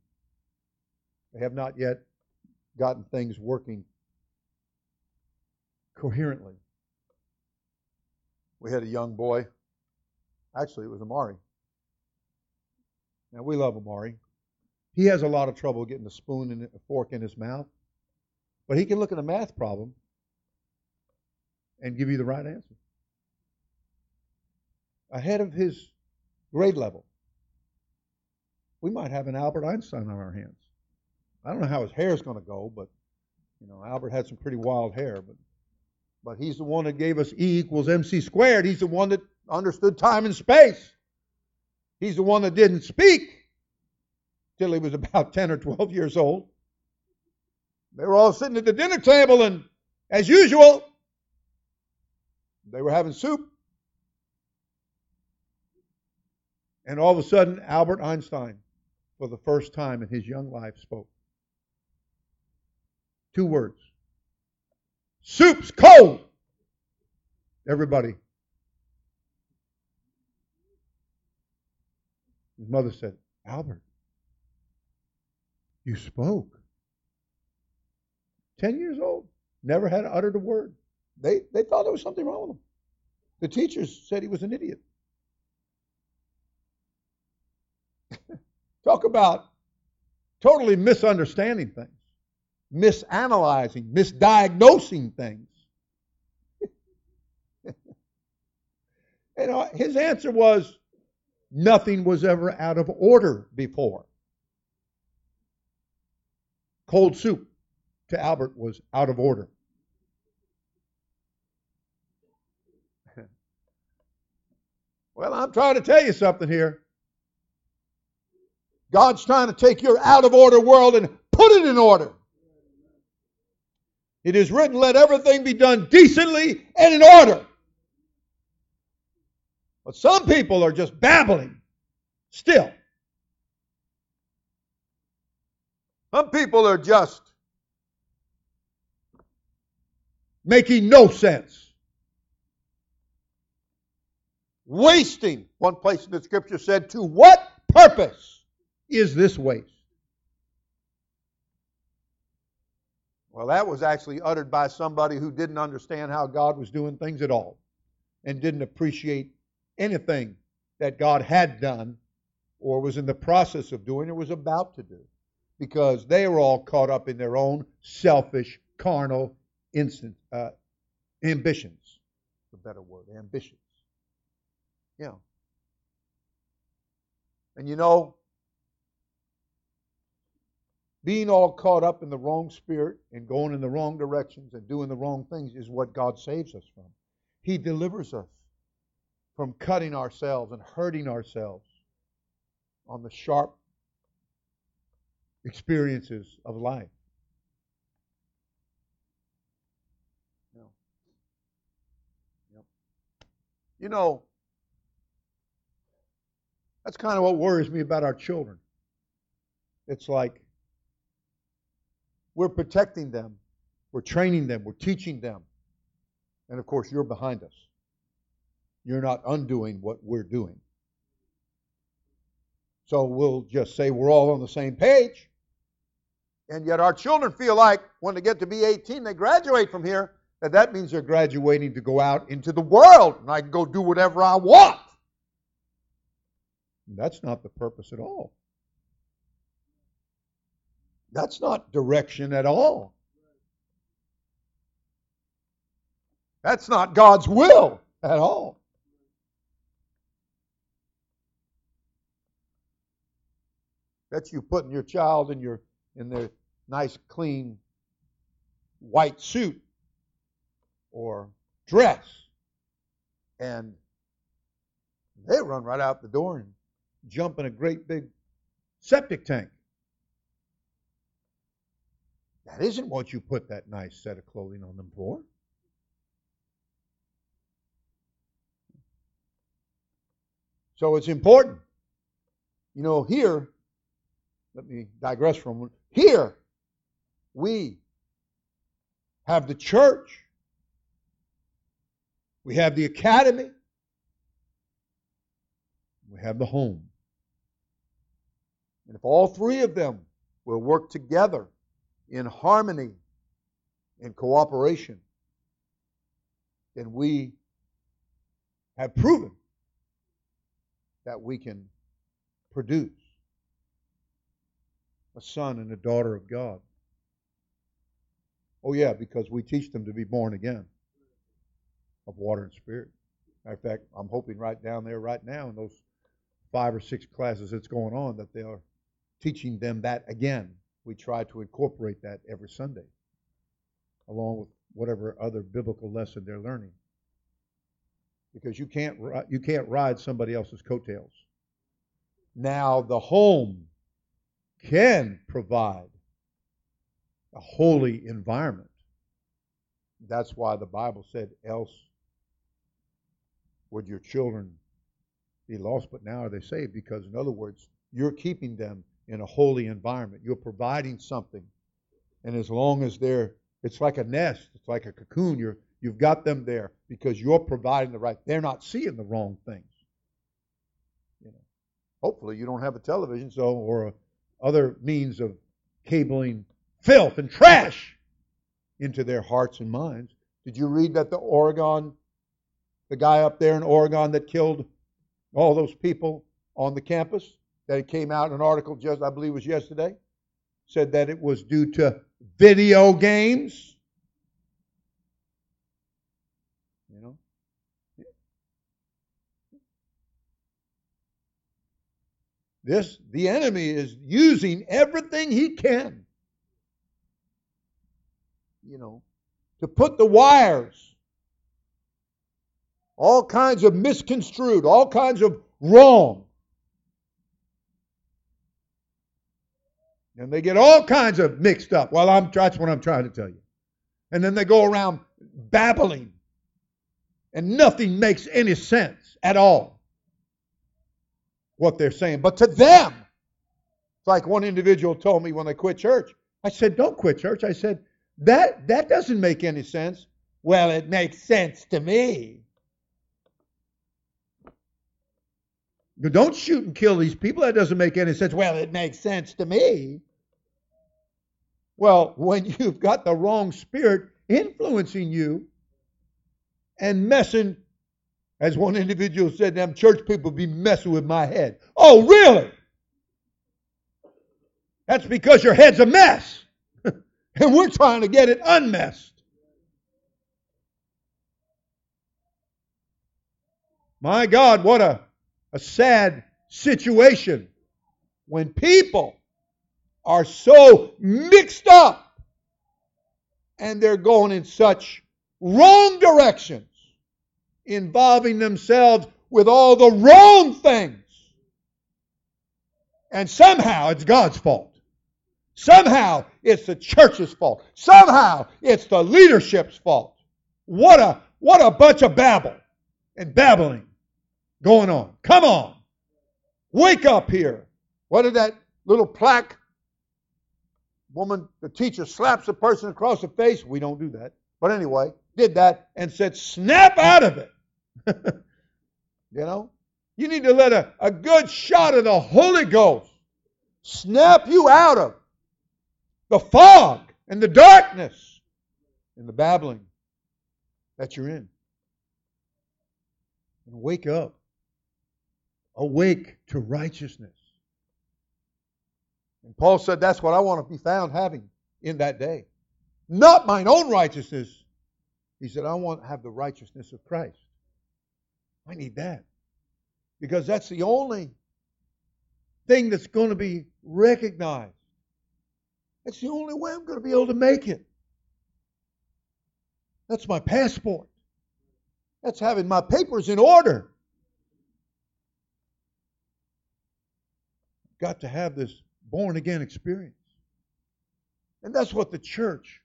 They have not yet gotten things working coherently. We had a young boy. Actually, it was Amari. Now, we love Amari. He has a lot of trouble getting a spoon and a fork in his mouth, but he can look at a math problem and give you the right answer. Ahead of his grade level we might have an Albert Einstein on our hands. I don't know how his hair is going to go, but you know, Albert had some pretty wild hair, but but he's the one that gave us E equals MC squared. He's the one that understood time and space. He's the one that didn't speak till he was about 10 or 12 years old. They were all sitting at the dinner table, and as usual, they were having soup. And all of a sudden, Albert Einstein for the first time in his young life spoke. Two words. Soup's cold. Everybody. His mother said, Albert, you spoke. Ten years old. Never had uttered a word. They, they thought there was something wrong with him. The teachers said he was an idiot. Talk about totally misunderstanding things, misanalyzing, misdiagnosing things. and his answer was, Nothing was ever out of order before. Cold soup to Albert was out of order. well, I'm trying to tell you something here. God's trying to take your out of order world and put it in order. It is written, let everything be done decently and in order. But some people are just babbling still. Some people are just making no sense. Wasting, one place in the scripture said, to what purpose is this waste? Well, that was actually uttered by somebody who didn't understand how God was doing things at all and didn't appreciate anything that God had done or was in the process of doing or was about to do because they were all caught up in their own selfish, carnal instant, uh, ambitions. The better word, ambitions. Yeah. And you know, being all caught up in the wrong spirit and going in the wrong directions and doing the wrong things is what God saves us from. He delivers us from cutting ourselves and hurting ourselves on the sharp experiences of life. You know, that's kind of what worries me about our children. It's like we're protecting them, we're training them, we're teaching them. And of course, you're behind us. You're not undoing what we're doing. So we'll just say we're all on the same page. And yet our children feel like when they get to be 18, they graduate from here, that that means they're graduating to go out into the world and I can go do whatever I want. That's not the purpose at all. That's not direction at all. That's not God's will at all. That's you putting your child in your in their nice clean white suit or dress and they run right out the door and jump in a great big septic tank. That isn't what you put that nice set of clothing on them for. So it's important. You know, here, let me digress from here, we have the church, we have the academy, we have the home. And if all three of them will work together in harmony, in cooperation, then we have proven that we can produce a son and a daughter of God. Oh, yeah, because we teach them to be born again of water and spirit. Matter of fact, I'm hoping right down there right now in those five or six classes that's going on that they are teaching them that again. We try to incorporate that every Sunday, along with whatever other biblical lesson they're learning. Because you can't you can't ride somebody else's coattails. Now the home can provide a holy environment. That's why the Bible said, else would your children be lost, but now are they saved? Because, in other words, you're keeping them in a holy environment. You're providing something. And as long as they're, it's like a nest, it's like a cocoon. You're, you've got them there because you're providing the right, they're not seeing the wrong things. You know, hopefully you don't have a television so or other means of cabling filth and trash into their hearts and minds. Did you read that the Oregon, the guy up there in Oregon that killed all those people on the campus, that it came out an article just, I believe it was yesterday, said that it was due to video games? You know? This, the enemy is using everything he can, you know, to put the wires, all kinds of misconstrued, all kinds of wrong. And they get all kinds of mixed up. Well, I'm, that's what I'm trying to tell you. And then they go around babbling, and nothing makes any sense at all what they're saying. But to them, it's like one individual told me when they quit church. I said, Don't quit church. I said, That that doesn't make any sense. Well, it makes sense to me. Don't shoot and kill these people. That doesn't make any sense. Well, it makes sense to me. Well, when you've got the wrong spirit influencing you and messing as one individual said, them church people be messing with my head. Oh, really? That's because your head's a mess. and we're trying to get it unmessed. My God, what a, a sad situation when people are so mixed up and they're going in such wrong directions involving themselves with all the wrong things. And somehow it's God's fault. Somehow it's the church's fault. Somehow it's the leadership's fault. What a what a bunch of babble and babbling going on. Come on. Wake up here. What did that little plaque woman, the teacher slaps a person across the face? We don't do that. But anyway, did that and said, snap out of it. you know? You need to let a, a good shot of the Holy Ghost snap you out of the fog and the darkness and the babbling that you're in. And wake up. Awake to righteousness. And Paul said, That's what I want to be found having in that day. Not mine own righteousness. He said, I want to have the righteousness of Christ. I need that. Because that's the only thing that's going to be recognized. That's the only way I'm going to be able to make it. That's my passport. That's having my papers in order. Got to have this born again experience. And that's what the church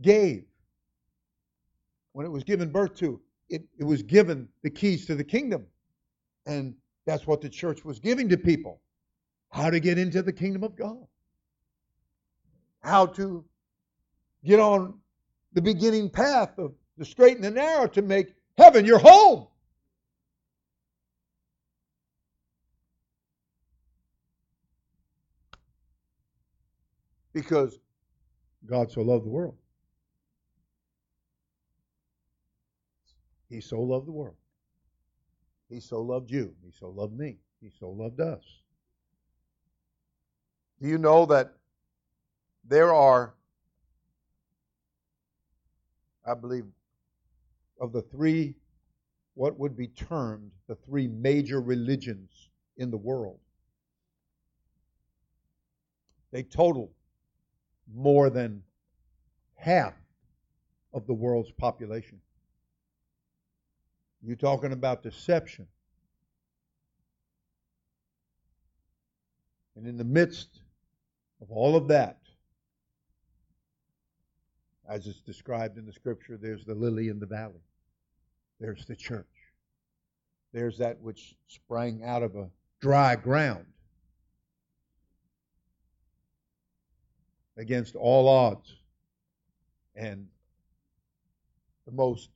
gave when it was given birth to it, it was given the keys to the kingdom. And that's what the church was giving to people how to get into the kingdom of God, how to get on the beginning path of the straight and the narrow to make heaven your home. Because God so loved the world He so loved the world. He so loved you. He so loved me. He so loved us. Do you know that there are, I believe, of the three, what would be termed the three major religions in the world? They total more than half of the world's population. You're talking about deception. And in the midst of all of that, as it's described in the scripture, there's the lily in the valley. There's the church. There's that which sprang out of a dry ground against all odds. And the most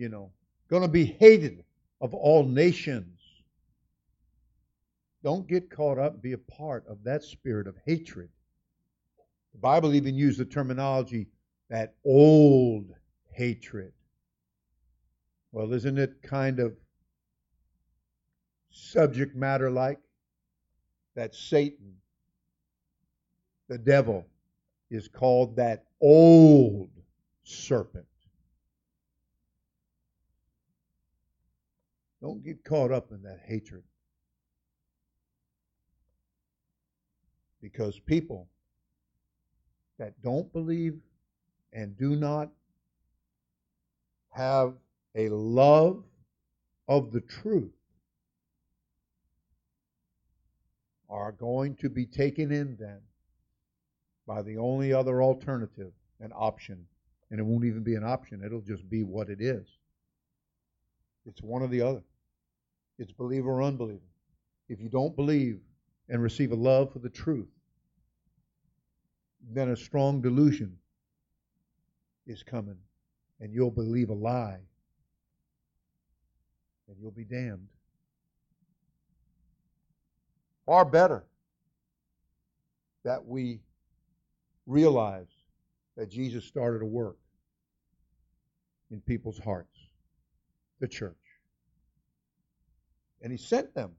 you know, going to be hated of all nations. Don't get caught up, and be a part of that spirit of hatred. The Bible even used the terminology that old hatred. Well, isn't it kind of subject matter like? That Satan, the devil is called that old serpent. Don't get caught up in that hatred. Because people that don't believe and do not have a love of the truth are going to be taken in then by the only other alternative, an option. And it won't even be an option, it'll just be what it is. It's one or the other. It's believer or unbeliever. If you don't believe and receive a love for the truth, then a strong delusion is coming, and you'll believe a lie, and you'll be damned. Far better that we realize that Jesus started a work in people's hearts, the church. And he sent them.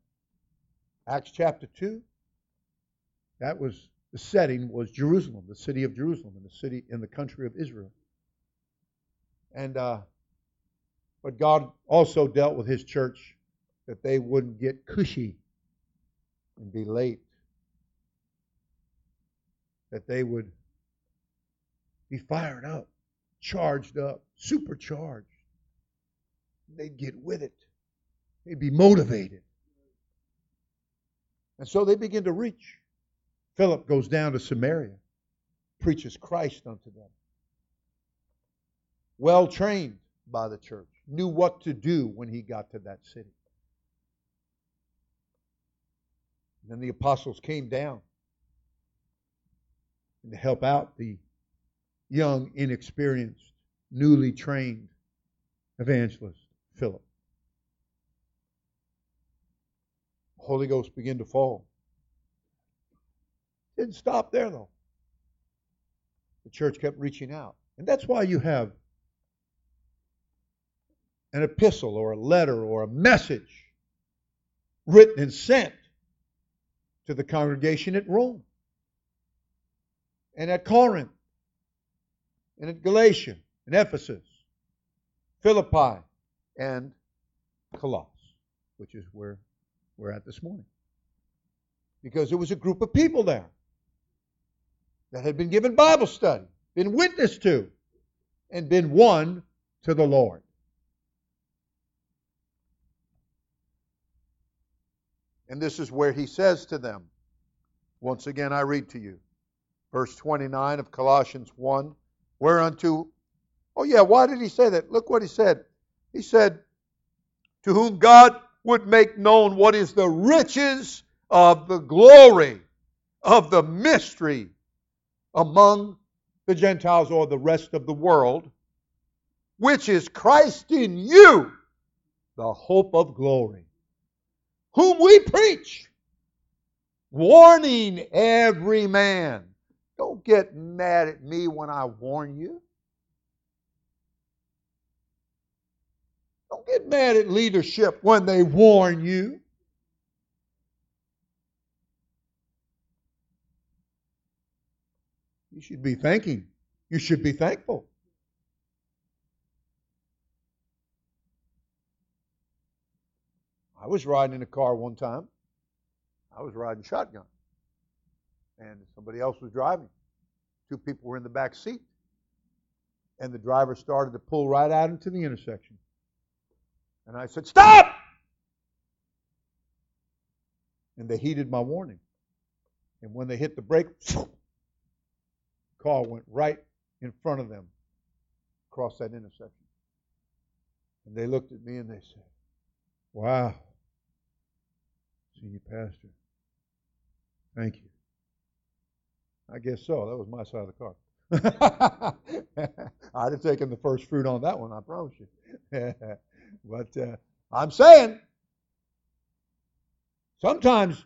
Acts chapter 2, that was the setting was Jerusalem, the city of Jerusalem, and the city in the country of Israel. And uh, but God also dealt with His church that they wouldn't get cushy and be late, that they would be fired up, charged up, supercharged. They'd get with it. They'd be motivated. And so they begin to reach. Philip goes down to Samaria, preaches Christ unto them. Well trained by the church, knew what to do when he got to that city. And then the apostles came down and to help out the young, inexperienced, newly trained evangelist, Philip. The Holy Ghost began to fall. Didn't stop there, though. The church kept reaching out. And that's why you have an epistle or a letter or a message written and sent to the congregation at Rome and at Corinth and at Galatia and Ephesus, Philippi, and Colossus, which is where we're at this morning. Because there was a group of people there that had been given Bible study, been witnessed to, and been won to the Lord. And this is where he says to them, once again I read to you, verse 29 of Colossians 1, whereunto, oh yeah, why did he say that? Look what he said. He said, to whom God would make known what is the riches of the glory of the mystery among the Gentiles or the rest of the world, which is Christ in you, the hope of glory, whom we preach, warning every man. Don't get mad at me when I warn you. Don't get mad at leadership when they warn you. You should be thanking. You should be thankful. I was riding in a car one time. I was riding shotgun. And somebody else was driving. Two people were in the back seat. And the driver started to pull right out into the intersection. And I said, Stop! And they heeded my warning. And when they hit the brake, the car went right in front of them across that intersection. And they looked at me and they said, Wow, senior pastor, thank you. I guess so. That was my side of the car. I'd have taken the first fruit on that one, I promise you. but uh, I'm saying, sometimes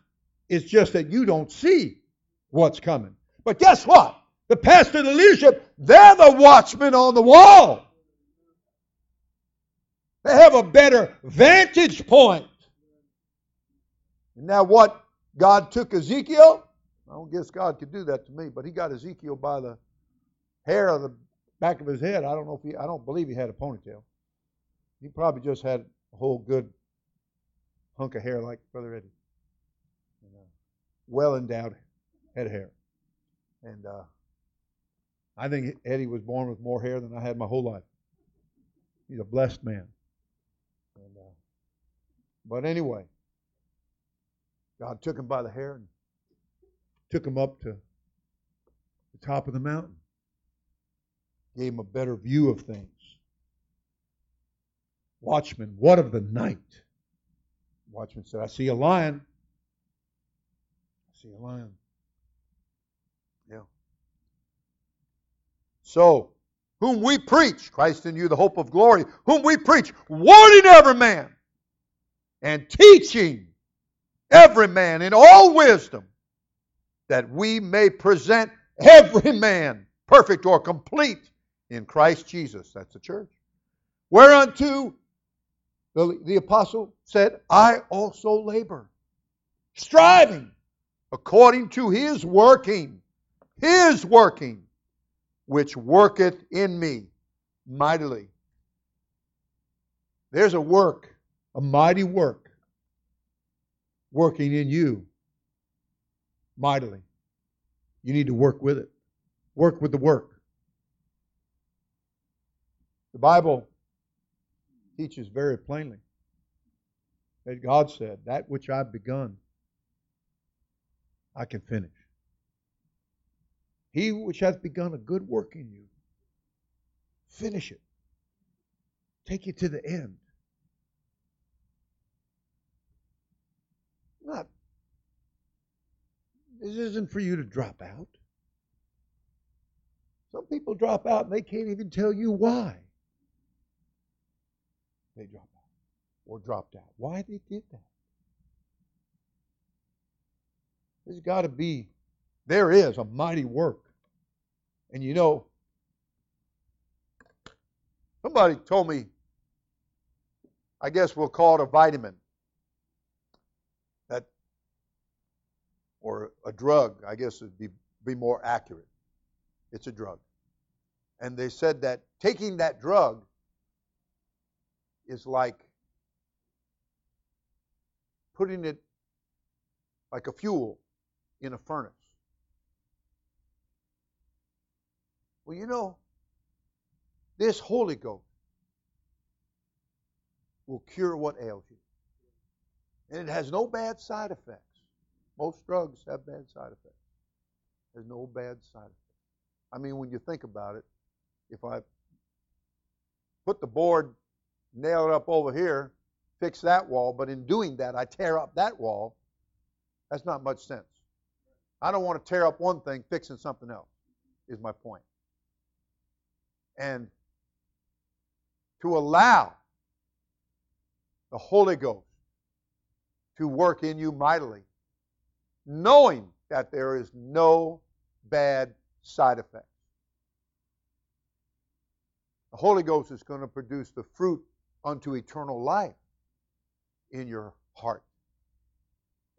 it's just that you don't see what's coming. But guess what? The pastor, the leadership, they're the watchmen on the wall. They have a better vantage point. Now what God took Ezekiel, I don't guess God could do that to me, but he got Ezekiel by the hair of the back of his head. I don't know if he I don't believe he had a ponytail. He probably just had a whole good hunk of hair like Brother Eddie. well endowed Head hair. And uh, I think Eddie was born with more hair than I had my whole life. He's a blessed man. And, uh, but anyway, God took him by the hair and took him up to the top of the mountain, gave him a better view of things. Watchman, what of the night? Watchman said, I see a lion. I see a lion. Yeah. So, whom we preach, Christ in you, the hope of glory, whom we preach, warning every man and teaching every man in all wisdom, that we may present every man perfect or complete in Christ Jesus. That's the church. Whereunto the, the apostle said, I also labor, striving according to his working, his working, which worketh in me mightily. There's a work, a mighty work, working in you mightily. You need to work with it. Work with the work. The Bible teaches very plainly that God said, That which I've begun, I can finish. He which hath begun a good work in you, finish it. Take it to the end. Not, this isn't for you to drop out. Some people drop out and they can't even tell you why they drop out or dropped out. Why they did that? There's got to be, there is a mighty work. And you know, somebody told me, I guess we'll call it a vitamin. That, or a drug, I guess would be, be more accurate. It's a drug. And they said that taking that drug is like putting it like a fuel in a furnace. Well, you know, this Holy Ghost will cure what ails you. And it has no bad side effects. Most drugs have bad side effects. There's no bad side effects. I mean, when you think about it, if I put the board, nail it up over here, fix that wall, but in doing that, I tear up that wall, that's not much sense. I don't want to tear up one thing fixing something else, is my point. And to allow the Holy Ghost to work in you mightily, knowing that there is no bad side effects. The Holy Ghost is going to produce the fruit unto eternal life in your heart.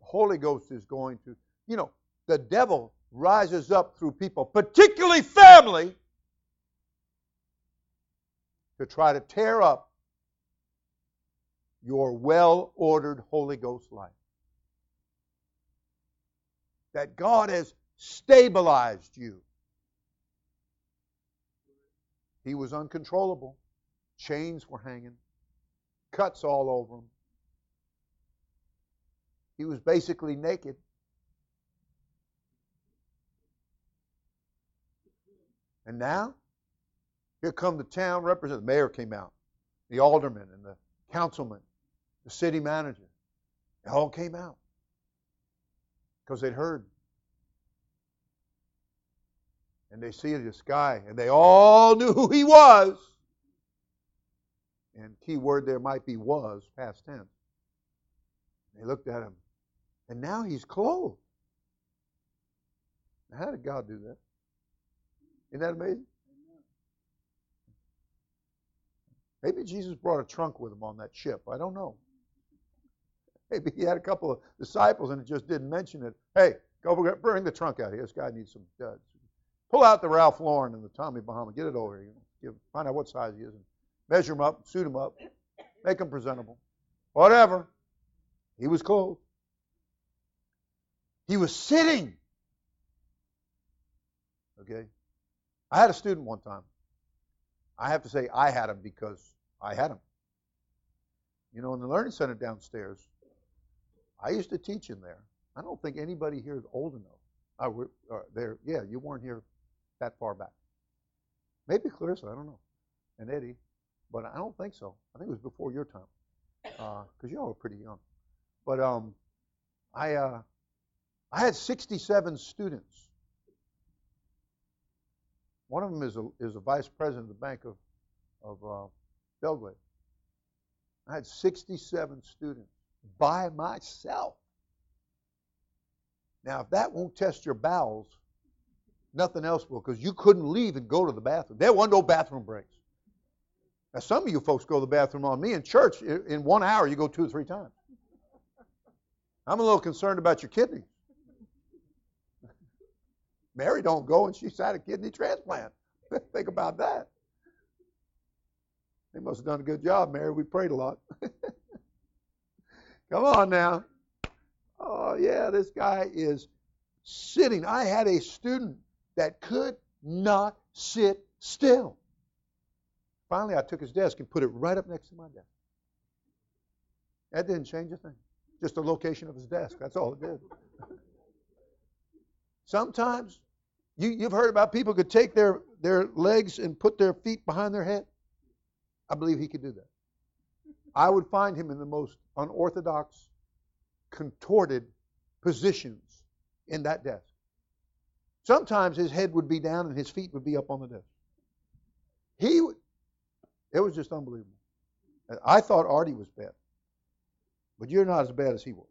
The Holy Ghost is going to, you know, the devil rises up through people, particularly family, to try to tear up your well ordered Holy Ghost life. That God has stabilized you. He was uncontrollable. Chains were hanging, cuts all over him. He was basically naked. And now, here come the town representative. The mayor came out, the alderman and the councilman, the city manager. They all came out because they'd heard. And they see this guy, and they all knew who he was. And key word there might be was, past tense. They looked at him. And now he's clothed. Now, how did God do that? Isn't that amazing? Maybe Jesus brought a trunk with him on that ship. I don't know. Maybe he had a couple of disciples and it just didn't mention it. Hey, go bring the trunk out here. This guy needs some duds. Pull out the Ralph Lauren and the Tommy Bahama. Get it over here. Find out what size he is and measure him up, suit him up, make him presentable. Whatever. He was clothed. He was sitting Okay? I had a student one time. I have to say I had him because I had him. You know, in the learning center downstairs, I used to teach in there. I don't think anybody here is old enough. I were, uh, there, yeah, you weren't here that far back. Maybe Clarissa, I don't know, and Eddie, but I don't think so. I think it was before your time, because uh, y'all were pretty young. But um, I uh, I had 67 students. One of them is a is a vice president of the Bank of of uh, Belgrade. I had 67 students by myself. Now, if that won't test your bowels, nothing else will, because you couldn't leave and go to the bathroom. There wasn't no bathroom breaks. Now, some of you folks go to the bathroom on me in church. In one hour, you go two or three times. I'm a little concerned about your kidneys. Mary don't go, and she's had a kidney transplant. Think about that. They must have done a good job, Mary. We prayed a lot. Come on now. Oh, yeah, this guy is sitting. I had a student that could not sit still. Finally, I took his desk and put it right up next to my desk. That didn't change a thing. Just the location of his desk. That's all it did. Sometimes you, you've heard about people could take their, their legs and put their feet behind their head. I believe he could do that. I would find him in the most unorthodox, contorted positions in that desk. Sometimes his head would be down and his feet would be up on the desk. He, it was just unbelievable. I thought Artie was bad, but you're not as bad as he was,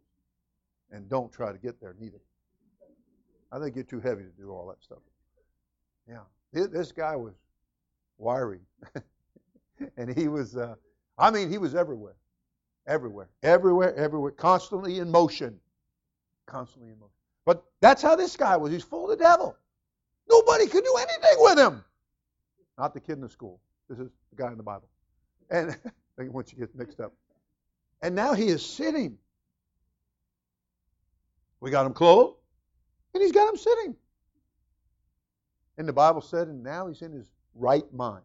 and don't try to get there neither. I think you're too heavy to do all that stuff. Yeah, this guy was wiry, and he was. Uh, I mean, he was everywhere. Everywhere, everywhere, everywhere, constantly in motion. Constantly in motion. But that's how this guy was. He's full of the devil. Nobody could do anything with him. Not the kid in the school. This is the guy in the Bible. And once you get mixed up. And now he is sitting. We got him clothed, and he's got him sitting. And the Bible said, and now he's in his right mind.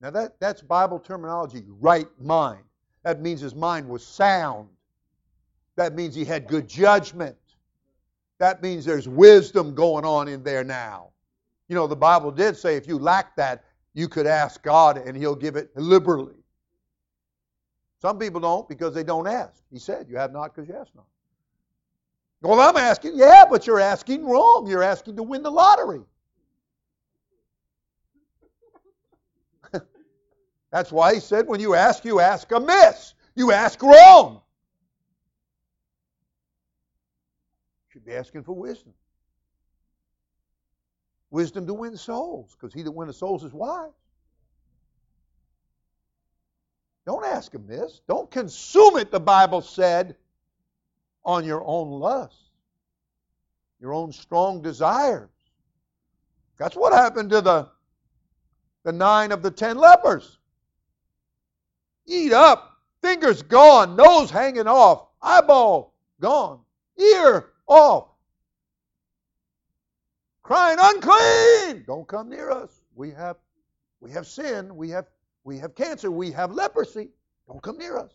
Now, that, that's Bible terminology, right mind. That means his mind was sound. That means he had good judgment. That means there's wisdom going on in there now. You know, the Bible did say if you lack that, you could ask God and he'll give it liberally. Some people don't because they don't ask. He said, You have not because you ask not. Well, I'm asking, yeah, but you're asking wrong. You're asking to win the lottery. That's why he said, when you ask, you ask amiss. You ask wrong. You should be asking for wisdom. Wisdom to win souls, because he that winneth souls is wise. Don't ask amiss. Don't consume it, the Bible said, on your own lust, your own strong desires. That's what happened to the, the nine of the ten lepers. Eat up. Fingers gone. Nose hanging off. Eyeball gone. Ear off. Crying unclean. Don't come near us. We have we have sin. We have we have cancer. We have leprosy. Don't come near us.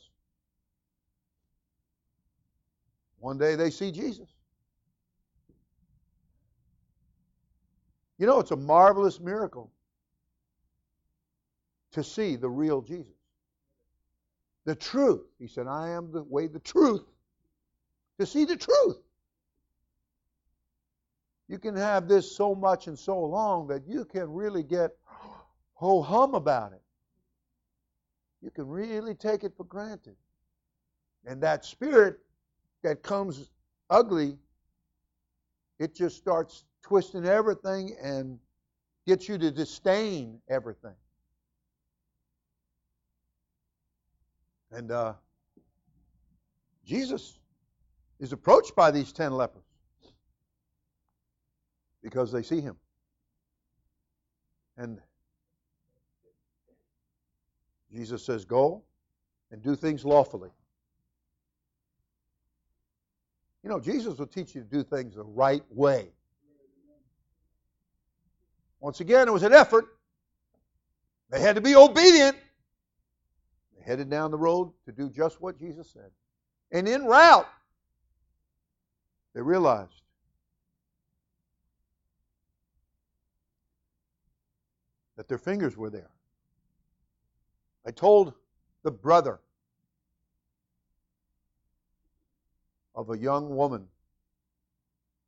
One day they see Jesus. You know, it's a marvelous miracle to see the real Jesus the truth. He said, I am the way, the truth, to see the truth. You can have this so much and so long that you can really get ho hum about it. You can really take it for granted. And that spirit that comes ugly, it just starts twisting everything and gets you to disdain everything. And uh, Jesus is approached by these ten lepers because they see him. And Jesus says, Go and do things lawfully. You know, Jesus will teach you to do things the right way. Once again, it was an effort. They had to be obedient. Headed down the road to do just what Jesus said. And en route, they realized that their fingers were there. I told the brother of a young woman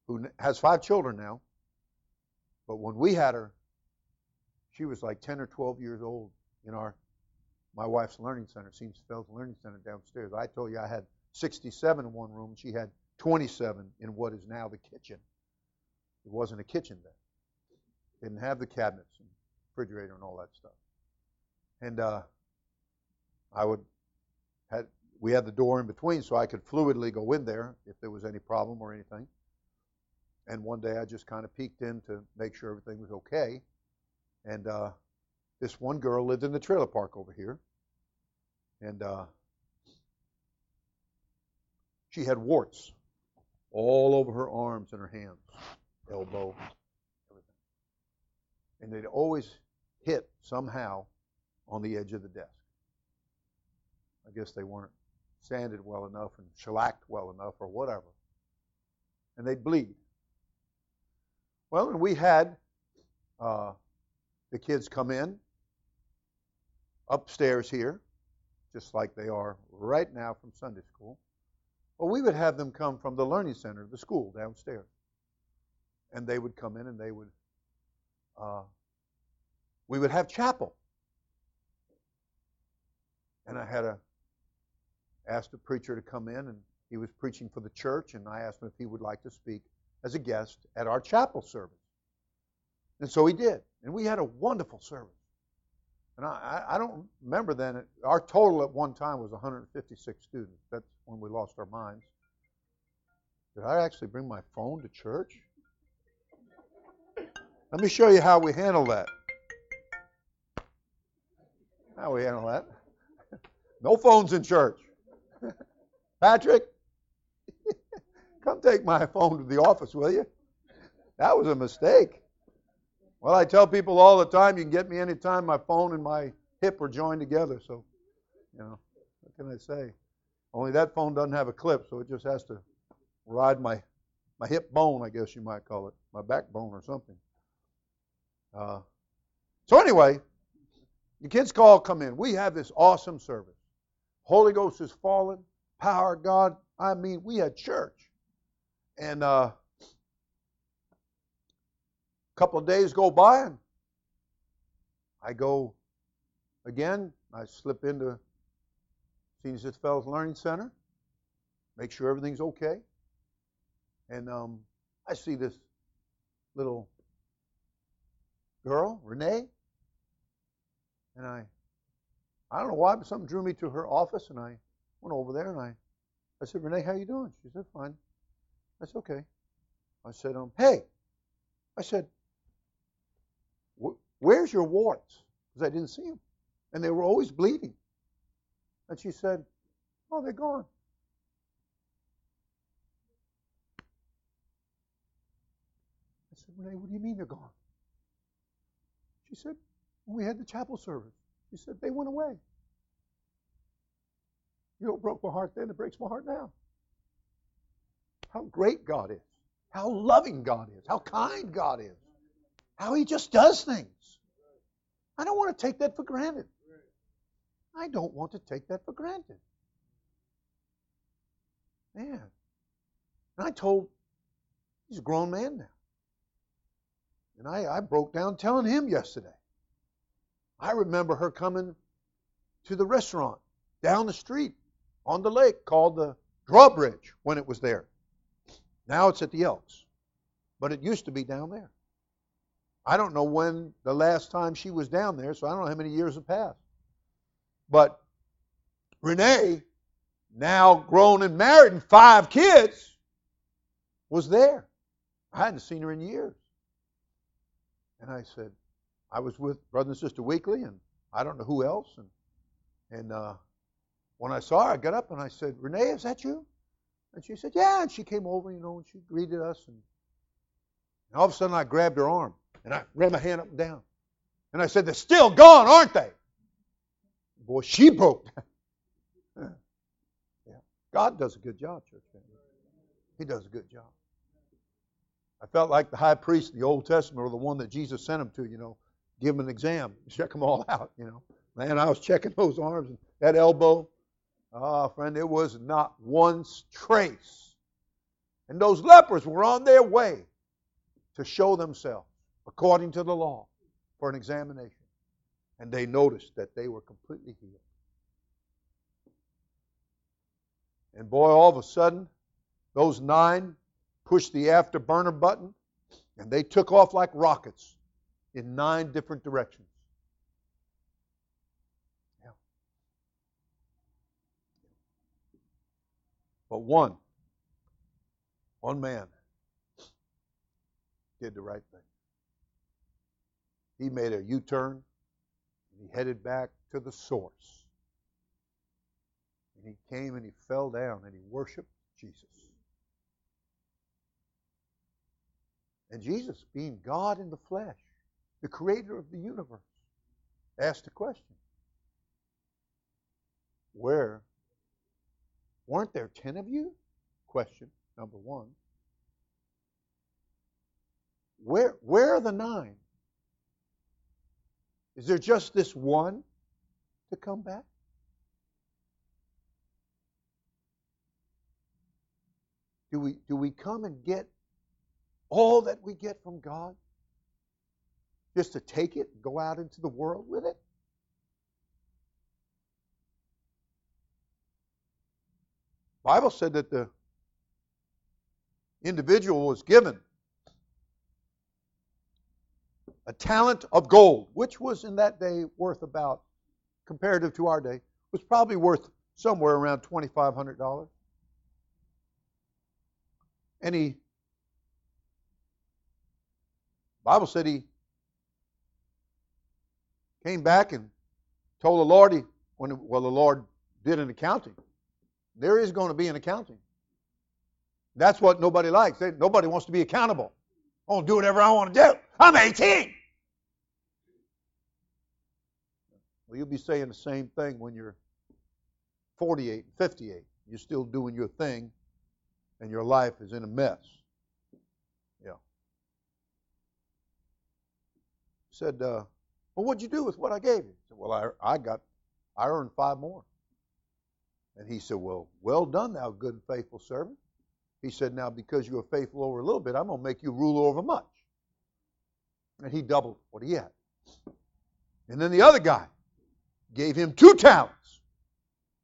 who has five children now, but when we had her, she was like 10 or 12 years old in our my wife's learning center, Seams Feld's Learning Center downstairs. I told you I had 67 in one room. She had 27 in what is now the kitchen. It wasn't a kitchen then. Didn't have the cabinets and refrigerator and all that stuff. And uh, I would had we had the door in between so I could fluidly go in there if there was any problem or anything. And one day I just kind of peeked in to make sure everything was okay. And uh, this one girl lived in the trailer park over here. And uh, she had warts all over her arms and her hands, elbow, everything. And they'd always hit somehow on the edge of the desk. I guess they weren't sanded well enough and shellacked well enough or whatever. And they'd bleed. Well, and we had uh, the kids come in upstairs here, just like they are right now from Sunday school. Well, we would have them come from the learning center, the school downstairs. And they would come in and they would, uh, we would have chapel. And I had a, asked a preacher to come in and he was preaching for the church and I asked him if he would like to speak as a guest at our chapel service. And so he did. And we had a wonderful service. And I, I don't remember then, our total at one time was 156 students. That's when we lost our minds. Did I actually bring my phone to church? Let me show you how we handle that. How we handle that. No phones in church. Patrick, come take my phone to the office, will you? That was a mistake. Well, I tell people all the time, you can get me anytime. My phone and my hip are joined together. So, you know, what can I say? Only that phone doesn't have a clip, so it just has to ride my my hip bone, I guess you might call it, my backbone or something. Uh, so anyway, the kids call come in. We have this awesome service. Holy Ghost is fallen. Power of God. I mean, we had church. And uh, couple of days go by, and I go again. I slip into St. Feld's Learning Center, make sure everything's okay. And um, I see this little girl, Renee, and I, I don't know why, but something drew me to her office, and I went over there and I, I said, Renee, how you doing? She said, fine. Said, okay. I said, um, hey, I said, Where's your warts? Because I didn't see them. And they were always bleeding. And she said, Oh, they're gone. I said, Renee, what do you mean they're gone? She said, When we had the chapel service, she said, They went away. You know, it broke my heart then, it breaks my heart now. How great God is, how loving God is, how kind God is, how He just does things. I don't want to take that for granted. I don't want to take that for granted. Man. And I told, he's a grown man now. And I, I broke down telling him yesterday. I remember her coming to the restaurant down the street on the lake called the Drawbridge when it was there. Now it's at the Elks. But it used to be down there. I don't know when the last time she was down there, so I don't know how many years have passed. But Renee, now grown and married and five kids, was there. I hadn't seen her in years. And I said, I was with Brother and Sister Weekly, and I don't know who else. And, and uh, when I saw her, I got up and I said, Renee, is that you? And she said, Yeah. And she came over, you know, and she greeted us. And, and all of a sudden, I grabbed her arm. And I ran my hand up and down. And I said, They're still gone, aren't they? Boy, she broke down. yeah. God does a good job, church family. He does a good job. I felt like the high priest in the Old Testament or the one that Jesus sent him to, you know, give him an exam, check them all out, you know. Man, I was checking those arms and that elbow. Ah, friend, it was not one trace. And those lepers were on their way to show themselves according to the law for an examination. And they noticed that they were completely healed. And boy, all of a sudden, those nine pushed the afterburner button and they took off like rockets in nine different directions. But one, one man did the right thing. He made a U turn and he headed back to the source. And he came and he fell down and he worshiped Jesus. And Jesus, being God in the flesh, the creator of the universe, asked a question Where? Weren't there ten of you? Question number one. Where, where are the nine? Is there just this one to come back? Do we, do we come and get all that we get from God just to take it and go out into the world with it? The Bible said that the individual was given a talent of gold, which was in that day worth about, comparative to our day, was probably worth somewhere around $2,500. And he, Bible said he came back and told the Lord, he, well, the Lord did an accounting. There is going to be an accounting. That's what nobody likes. Nobody wants to be accountable. I want to do whatever I want to do. I'm 18. Well, you'll be saying the same thing when you're 48 and 58. You're still doing your thing, and your life is in a mess. Yeah. Said, uh, well, what'd you do with what I gave you? I said, well, I, I got, I earned five more. And he said, well, well done, thou good and faithful servant. He said, now because you are faithful over a little bit, I'm going to make you ruler over much. And he doubled what he had. And then the other guy gave him two talents.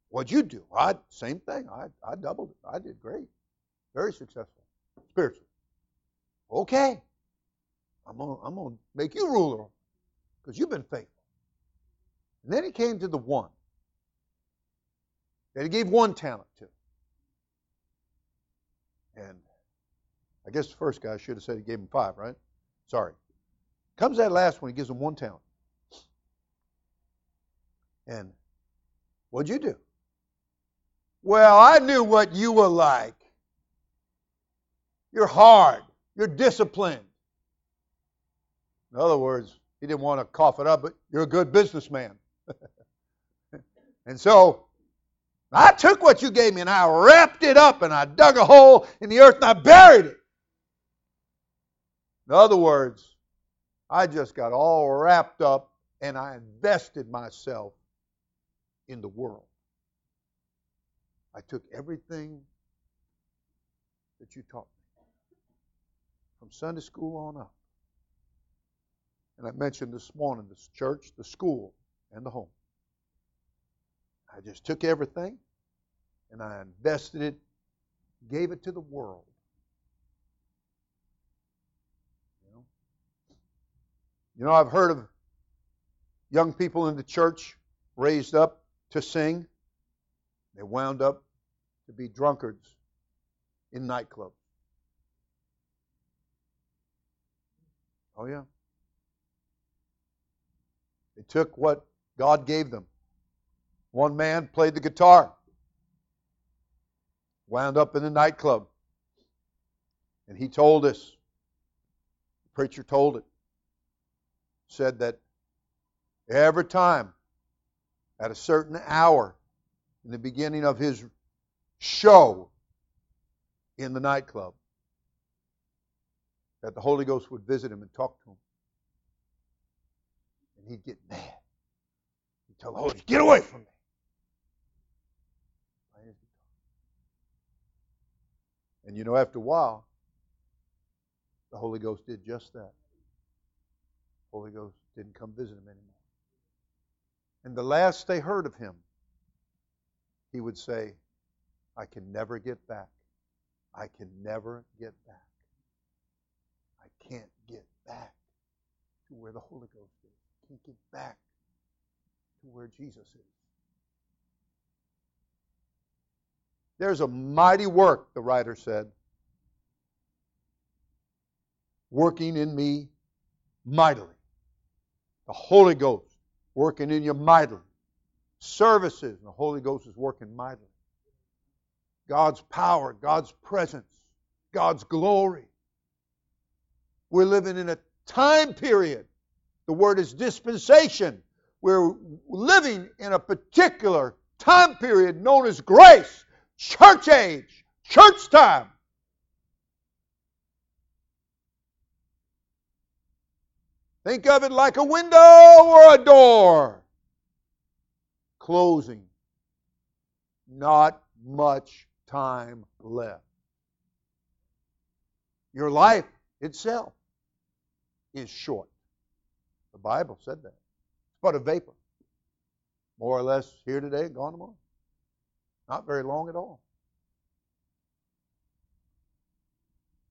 What'd you do? I same thing. I, I doubled it. I did great. Very successful. Spiritually. Okay. I'm gonna, I'm gonna make you ruler because you've been faithful. And then he came to the one that he gave one talent to. And I guess the first guy should have said he gave him five, right? Sorry. Comes that last one, he gives him one talent. And what'd you do? Well, I knew what you were like. You're hard. You're disciplined. In other words, he didn't want to cough it up, but you're a good businessman. and so I took what you gave me and I wrapped it up and I dug a hole in the earth and I buried it. In other words, I just got all wrapped up and I invested myself in the world. I took everything that you taught me from Sunday school on up. And I mentioned this morning the church, the school, and the home. I just took everything and I invested it, gave it to the world. You know, you know I've heard of young people in the church raised up to sing. They wound up to be drunkards in nightclubs. Oh, yeah. They took what God gave them one man played the guitar, wound up in the nightclub. And he told us, the preacher told it. said that every time at a certain hour in the beginning of his show in the nightclub that the Holy Ghost would visit him and talk to him. And he'd get mad. He'd tell the Holy Ghost, get away from me. And you know, after a while, the Holy Ghost did just that. The Holy Ghost didn't come visit him anymore. And the last they heard of him, he would say, I can never get back. I can never get back. I can't get back to where the Holy Ghost is. I can't get back to where Jesus is. There's a mighty work, the writer said, working in me mightily. The Holy Ghost working in you mightily. Services, the Holy Ghost is working mightily. God's power, God's presence, God's glory. We're living in a time period. The word is dispensation. We're living in a particular time period known as grace, church age, church time. Think of it like a window or a door. Closing. Not much time left. Your life itself is short. The Bible said that. It's but a vapor. More or less here today, gone tomorrow. Not very long at all.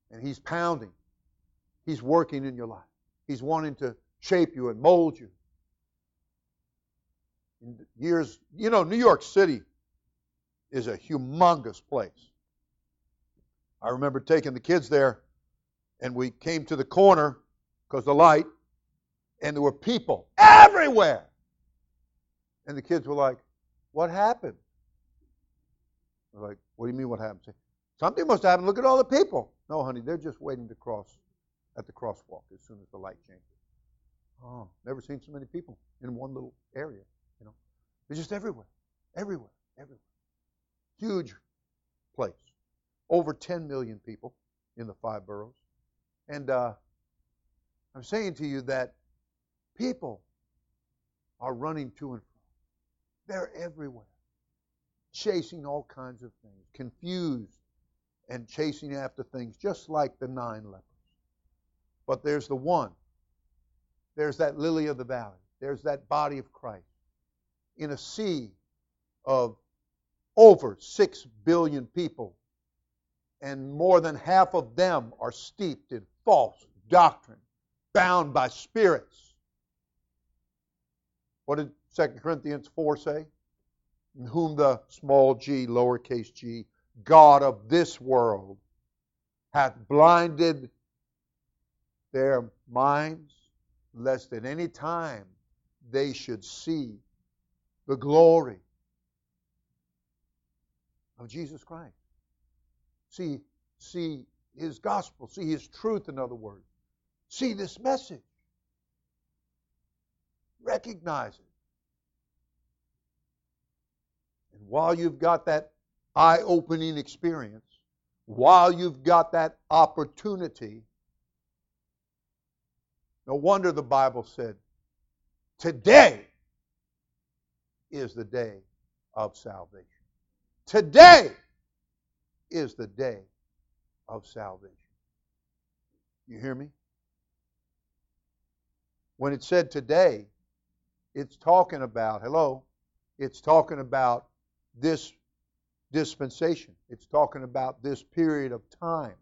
And He's pounding. He's working in your life. He's wanting to shape you and mold you. In years, you know, New York City is a humongous place. I remember taking the kids there, and we came to the corner because the light, and there were people everywhere. And the kids were like, What happened? We're like, What do you mean, what happened? Something must happen. Look at all the people. No, honey, they're just waiting to cross at the crosswalk as soon as the light changes. Oh, never seen so many people in one little area. You know, they're just everywhere, everywhere, everywhere. Huge place. Over 10 million people in the five boroughs. And uh, I'm saying to you that people are running to and fro. They're everywhere, chasing all kinds of things, confused and chasing after things, just like the nine lepers. But there's the one. There's that lily of the valley. There's that body of Christ in a sea of over 6 billion people. And more than half of them are steeped in false doctrine, bound by spirits. What did 2 Corinthians 4 say? In whom the small g, lowercase g, God of this world hath blinded their minds, lest at any time they should see the glory of Jesus Christ. See, see his gospel, see his truth, in other words. See this message. Recognize it. And while you've got that eye opening experience, while you've got that opportunity, no wonder the Bible said, Today is the day of salvation. Today is the day of salvation. You hear me? When it said today, it's talking about, hello, it's talking about this dispensation. It's talking about this period of time.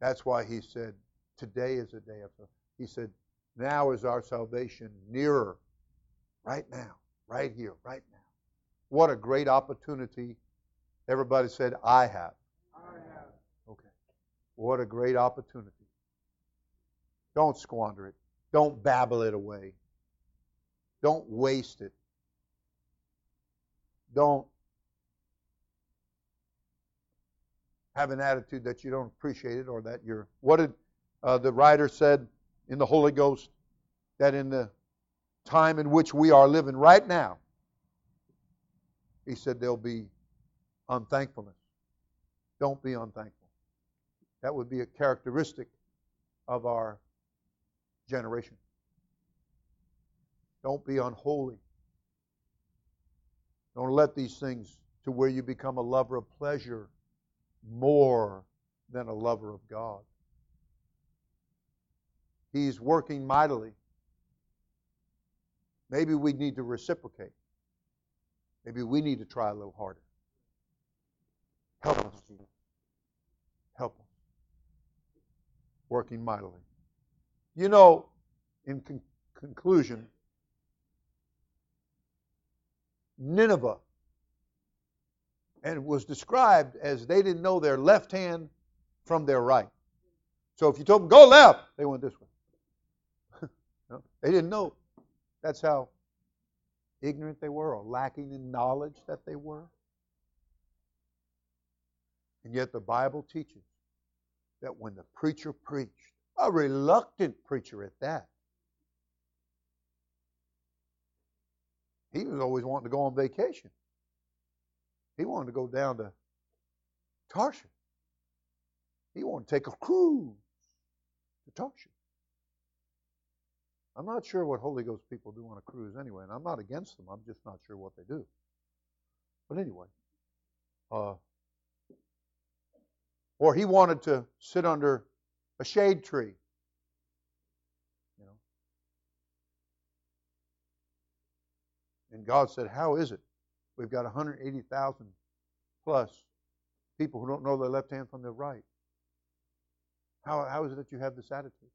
That's why he said, Today is a day of He said, Now is our salvation nearer. Right now. Right here. Right now. What a great opportunity. Everybody said, I have. I have. Okay. What a great opportunity. Don't squander it. Don't babble it away. Don't waste it. Don't have an attitude that you don't appreciate it or that you're what did uh, the writer said in the Holy Ghost that in the time in which we are living right now, he said there'll be unthankfulness. Don't be unthankful. That would be a characteristic of our generation. Don't be unholy. Don't let these things to where you become a lover of pleasure more than a lover of God. He's working mightily. Maybe we need to reciprocate. Maybe we need to try a little harder. Help us, Jesus. Help us. Working mightily. You know, in con- conclusion, Nineveh and was described as they didn't know their left hand from their right. So if you told them go left, they went this way. no, they didn't know. That's how ignorant they were or lacking in knowledge that they were. And yet the Bible teaches that when the preacher preached, a reluctant preacher at that, he was always wanting to go on vacation. He wanted to go down to Tarshish. He wanted to take a cruise to Tarshish. I'm not sure what Holy Ghost people do on a cruise anyway, and I'm not against them. I'm just not sure what they do. But anyway, uh, or he wanted to sit under a shade tree. You know. And God said, How is it We've got 180,000 plus people who don't know their left hand from their right. How, how is it that you have this attitude?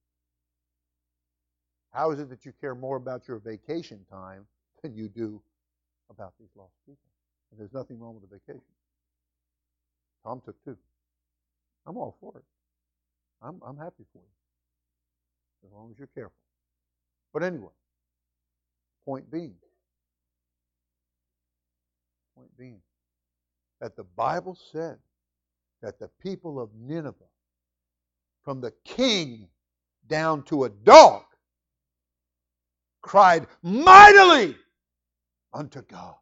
How is it that you care more about your vacation time than you do about these lost people? And there's nothing wrong with a vacation. Tom took two. I'm all for it. I'm, I'm happy for you. As long as you're careful. But anyway, point being, Point being that the Bible said that the people of Nineveh, from the king down to a dog, cried mightily unto God.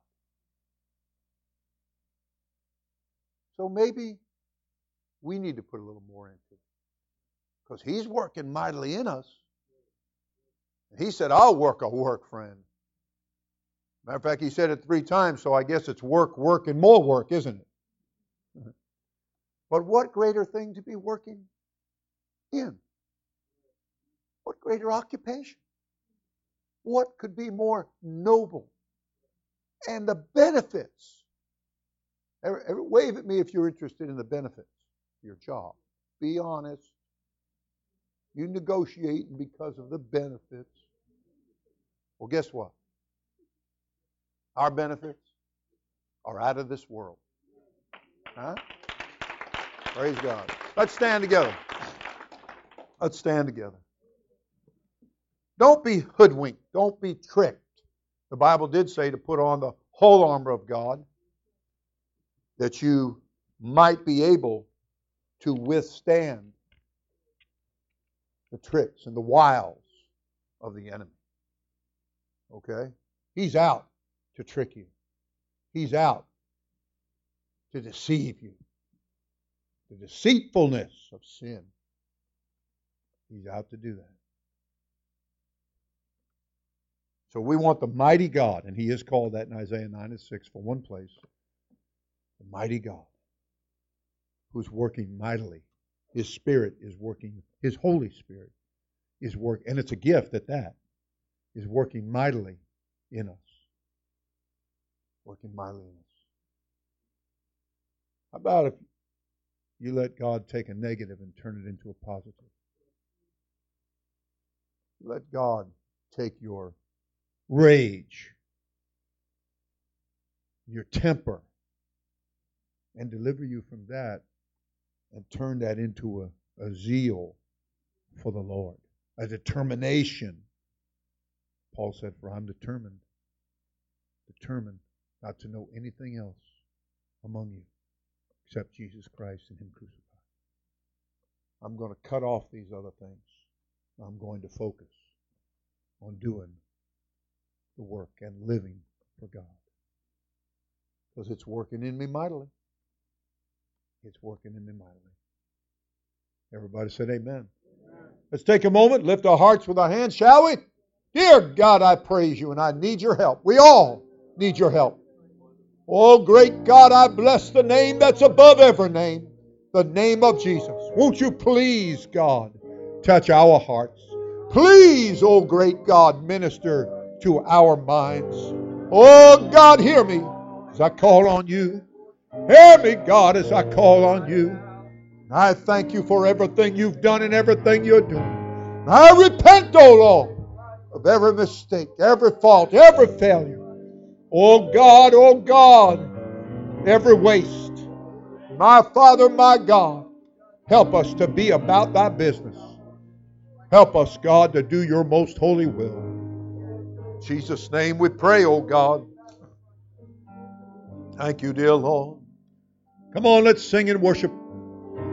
So maybe we need to put a little more into it. Because he's working mightily in us. he said, I'll work a work, friend. Matter of fact, he said it three times, so I guess it's work, work, and more work, isn't it? But what greater thing to be working in? What greater occupation? What could be more noble? And the benefits. Wave at me if you're interested in the benefits of your job. Be honest. You negotiate because of the benefits. Well, guess what? Our benefits are out of this world. Huh? Praise God. Let's stand together. Let's stand together. Don't be hoodwinked. Don't be tricked. The Bible did say to put on the whole armor of God that you might be able to withstand the tricks and the wiles of the enemy. Okay? He's out to trick you. He's out to deceive you. The deceitfulness of sin. He's out to do that. So we want the mighty God, and he is called that in Isaiah 9 and 6 for one place. The mighty God who's working mightily. His Spirit is working, His Holy Spirit is working, and it's a gift at that, is working mightily in us working mightily in us. How about if you let God take a negative and turn it into a positive? Let God take your rage, your temper, and deliver you from that and turn that into a, a zeal for the Lord, a determination. Paul said, For I'm determined, determined not to know anything else among you except Jesus Christ and Him crucified. I'm going to cut off these other things. I'm going to focus on doing the work and living for God. Because it's working in me mightily. It's working in me mightily. Everybody said amen. amen. Let's take a moment, lift our hearts with our hands, shall we? Dear God, I praise you and I need your help. We all need your help. Oh, great God, I bless the name that's above every name, the name of Jesus. Won't you please, God, touch our hearts? Please, oh great God, minister to our minds. Oh God, hear me as I call on you. Hear me, God, as I call on you. I thank you for everything you've done and everything you're doing. I repent, O oh Lord, of every mistake, every fault, every failure. Oh God, oh God, every waste. My Father, my God, help us to be about thy business. Help us, God, to do your most holy will. In Jesus' name we pray, oh God. Thank you, dear Lord. Come on, let's sing and worship.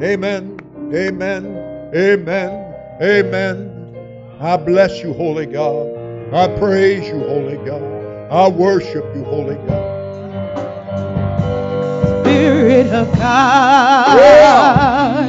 Amen, amen, amen, amen. I bless you, Holy God. I praise you, Holy God. I worship you, Holy God. Spirit of God, yeah.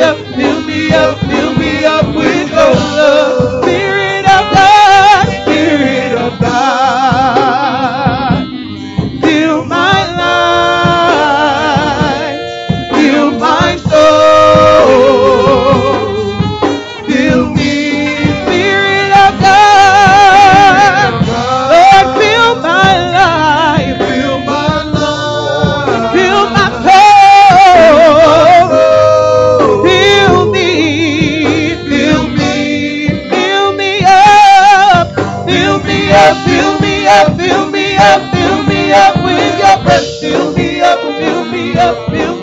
up, fill me up, fill me up with your love. up you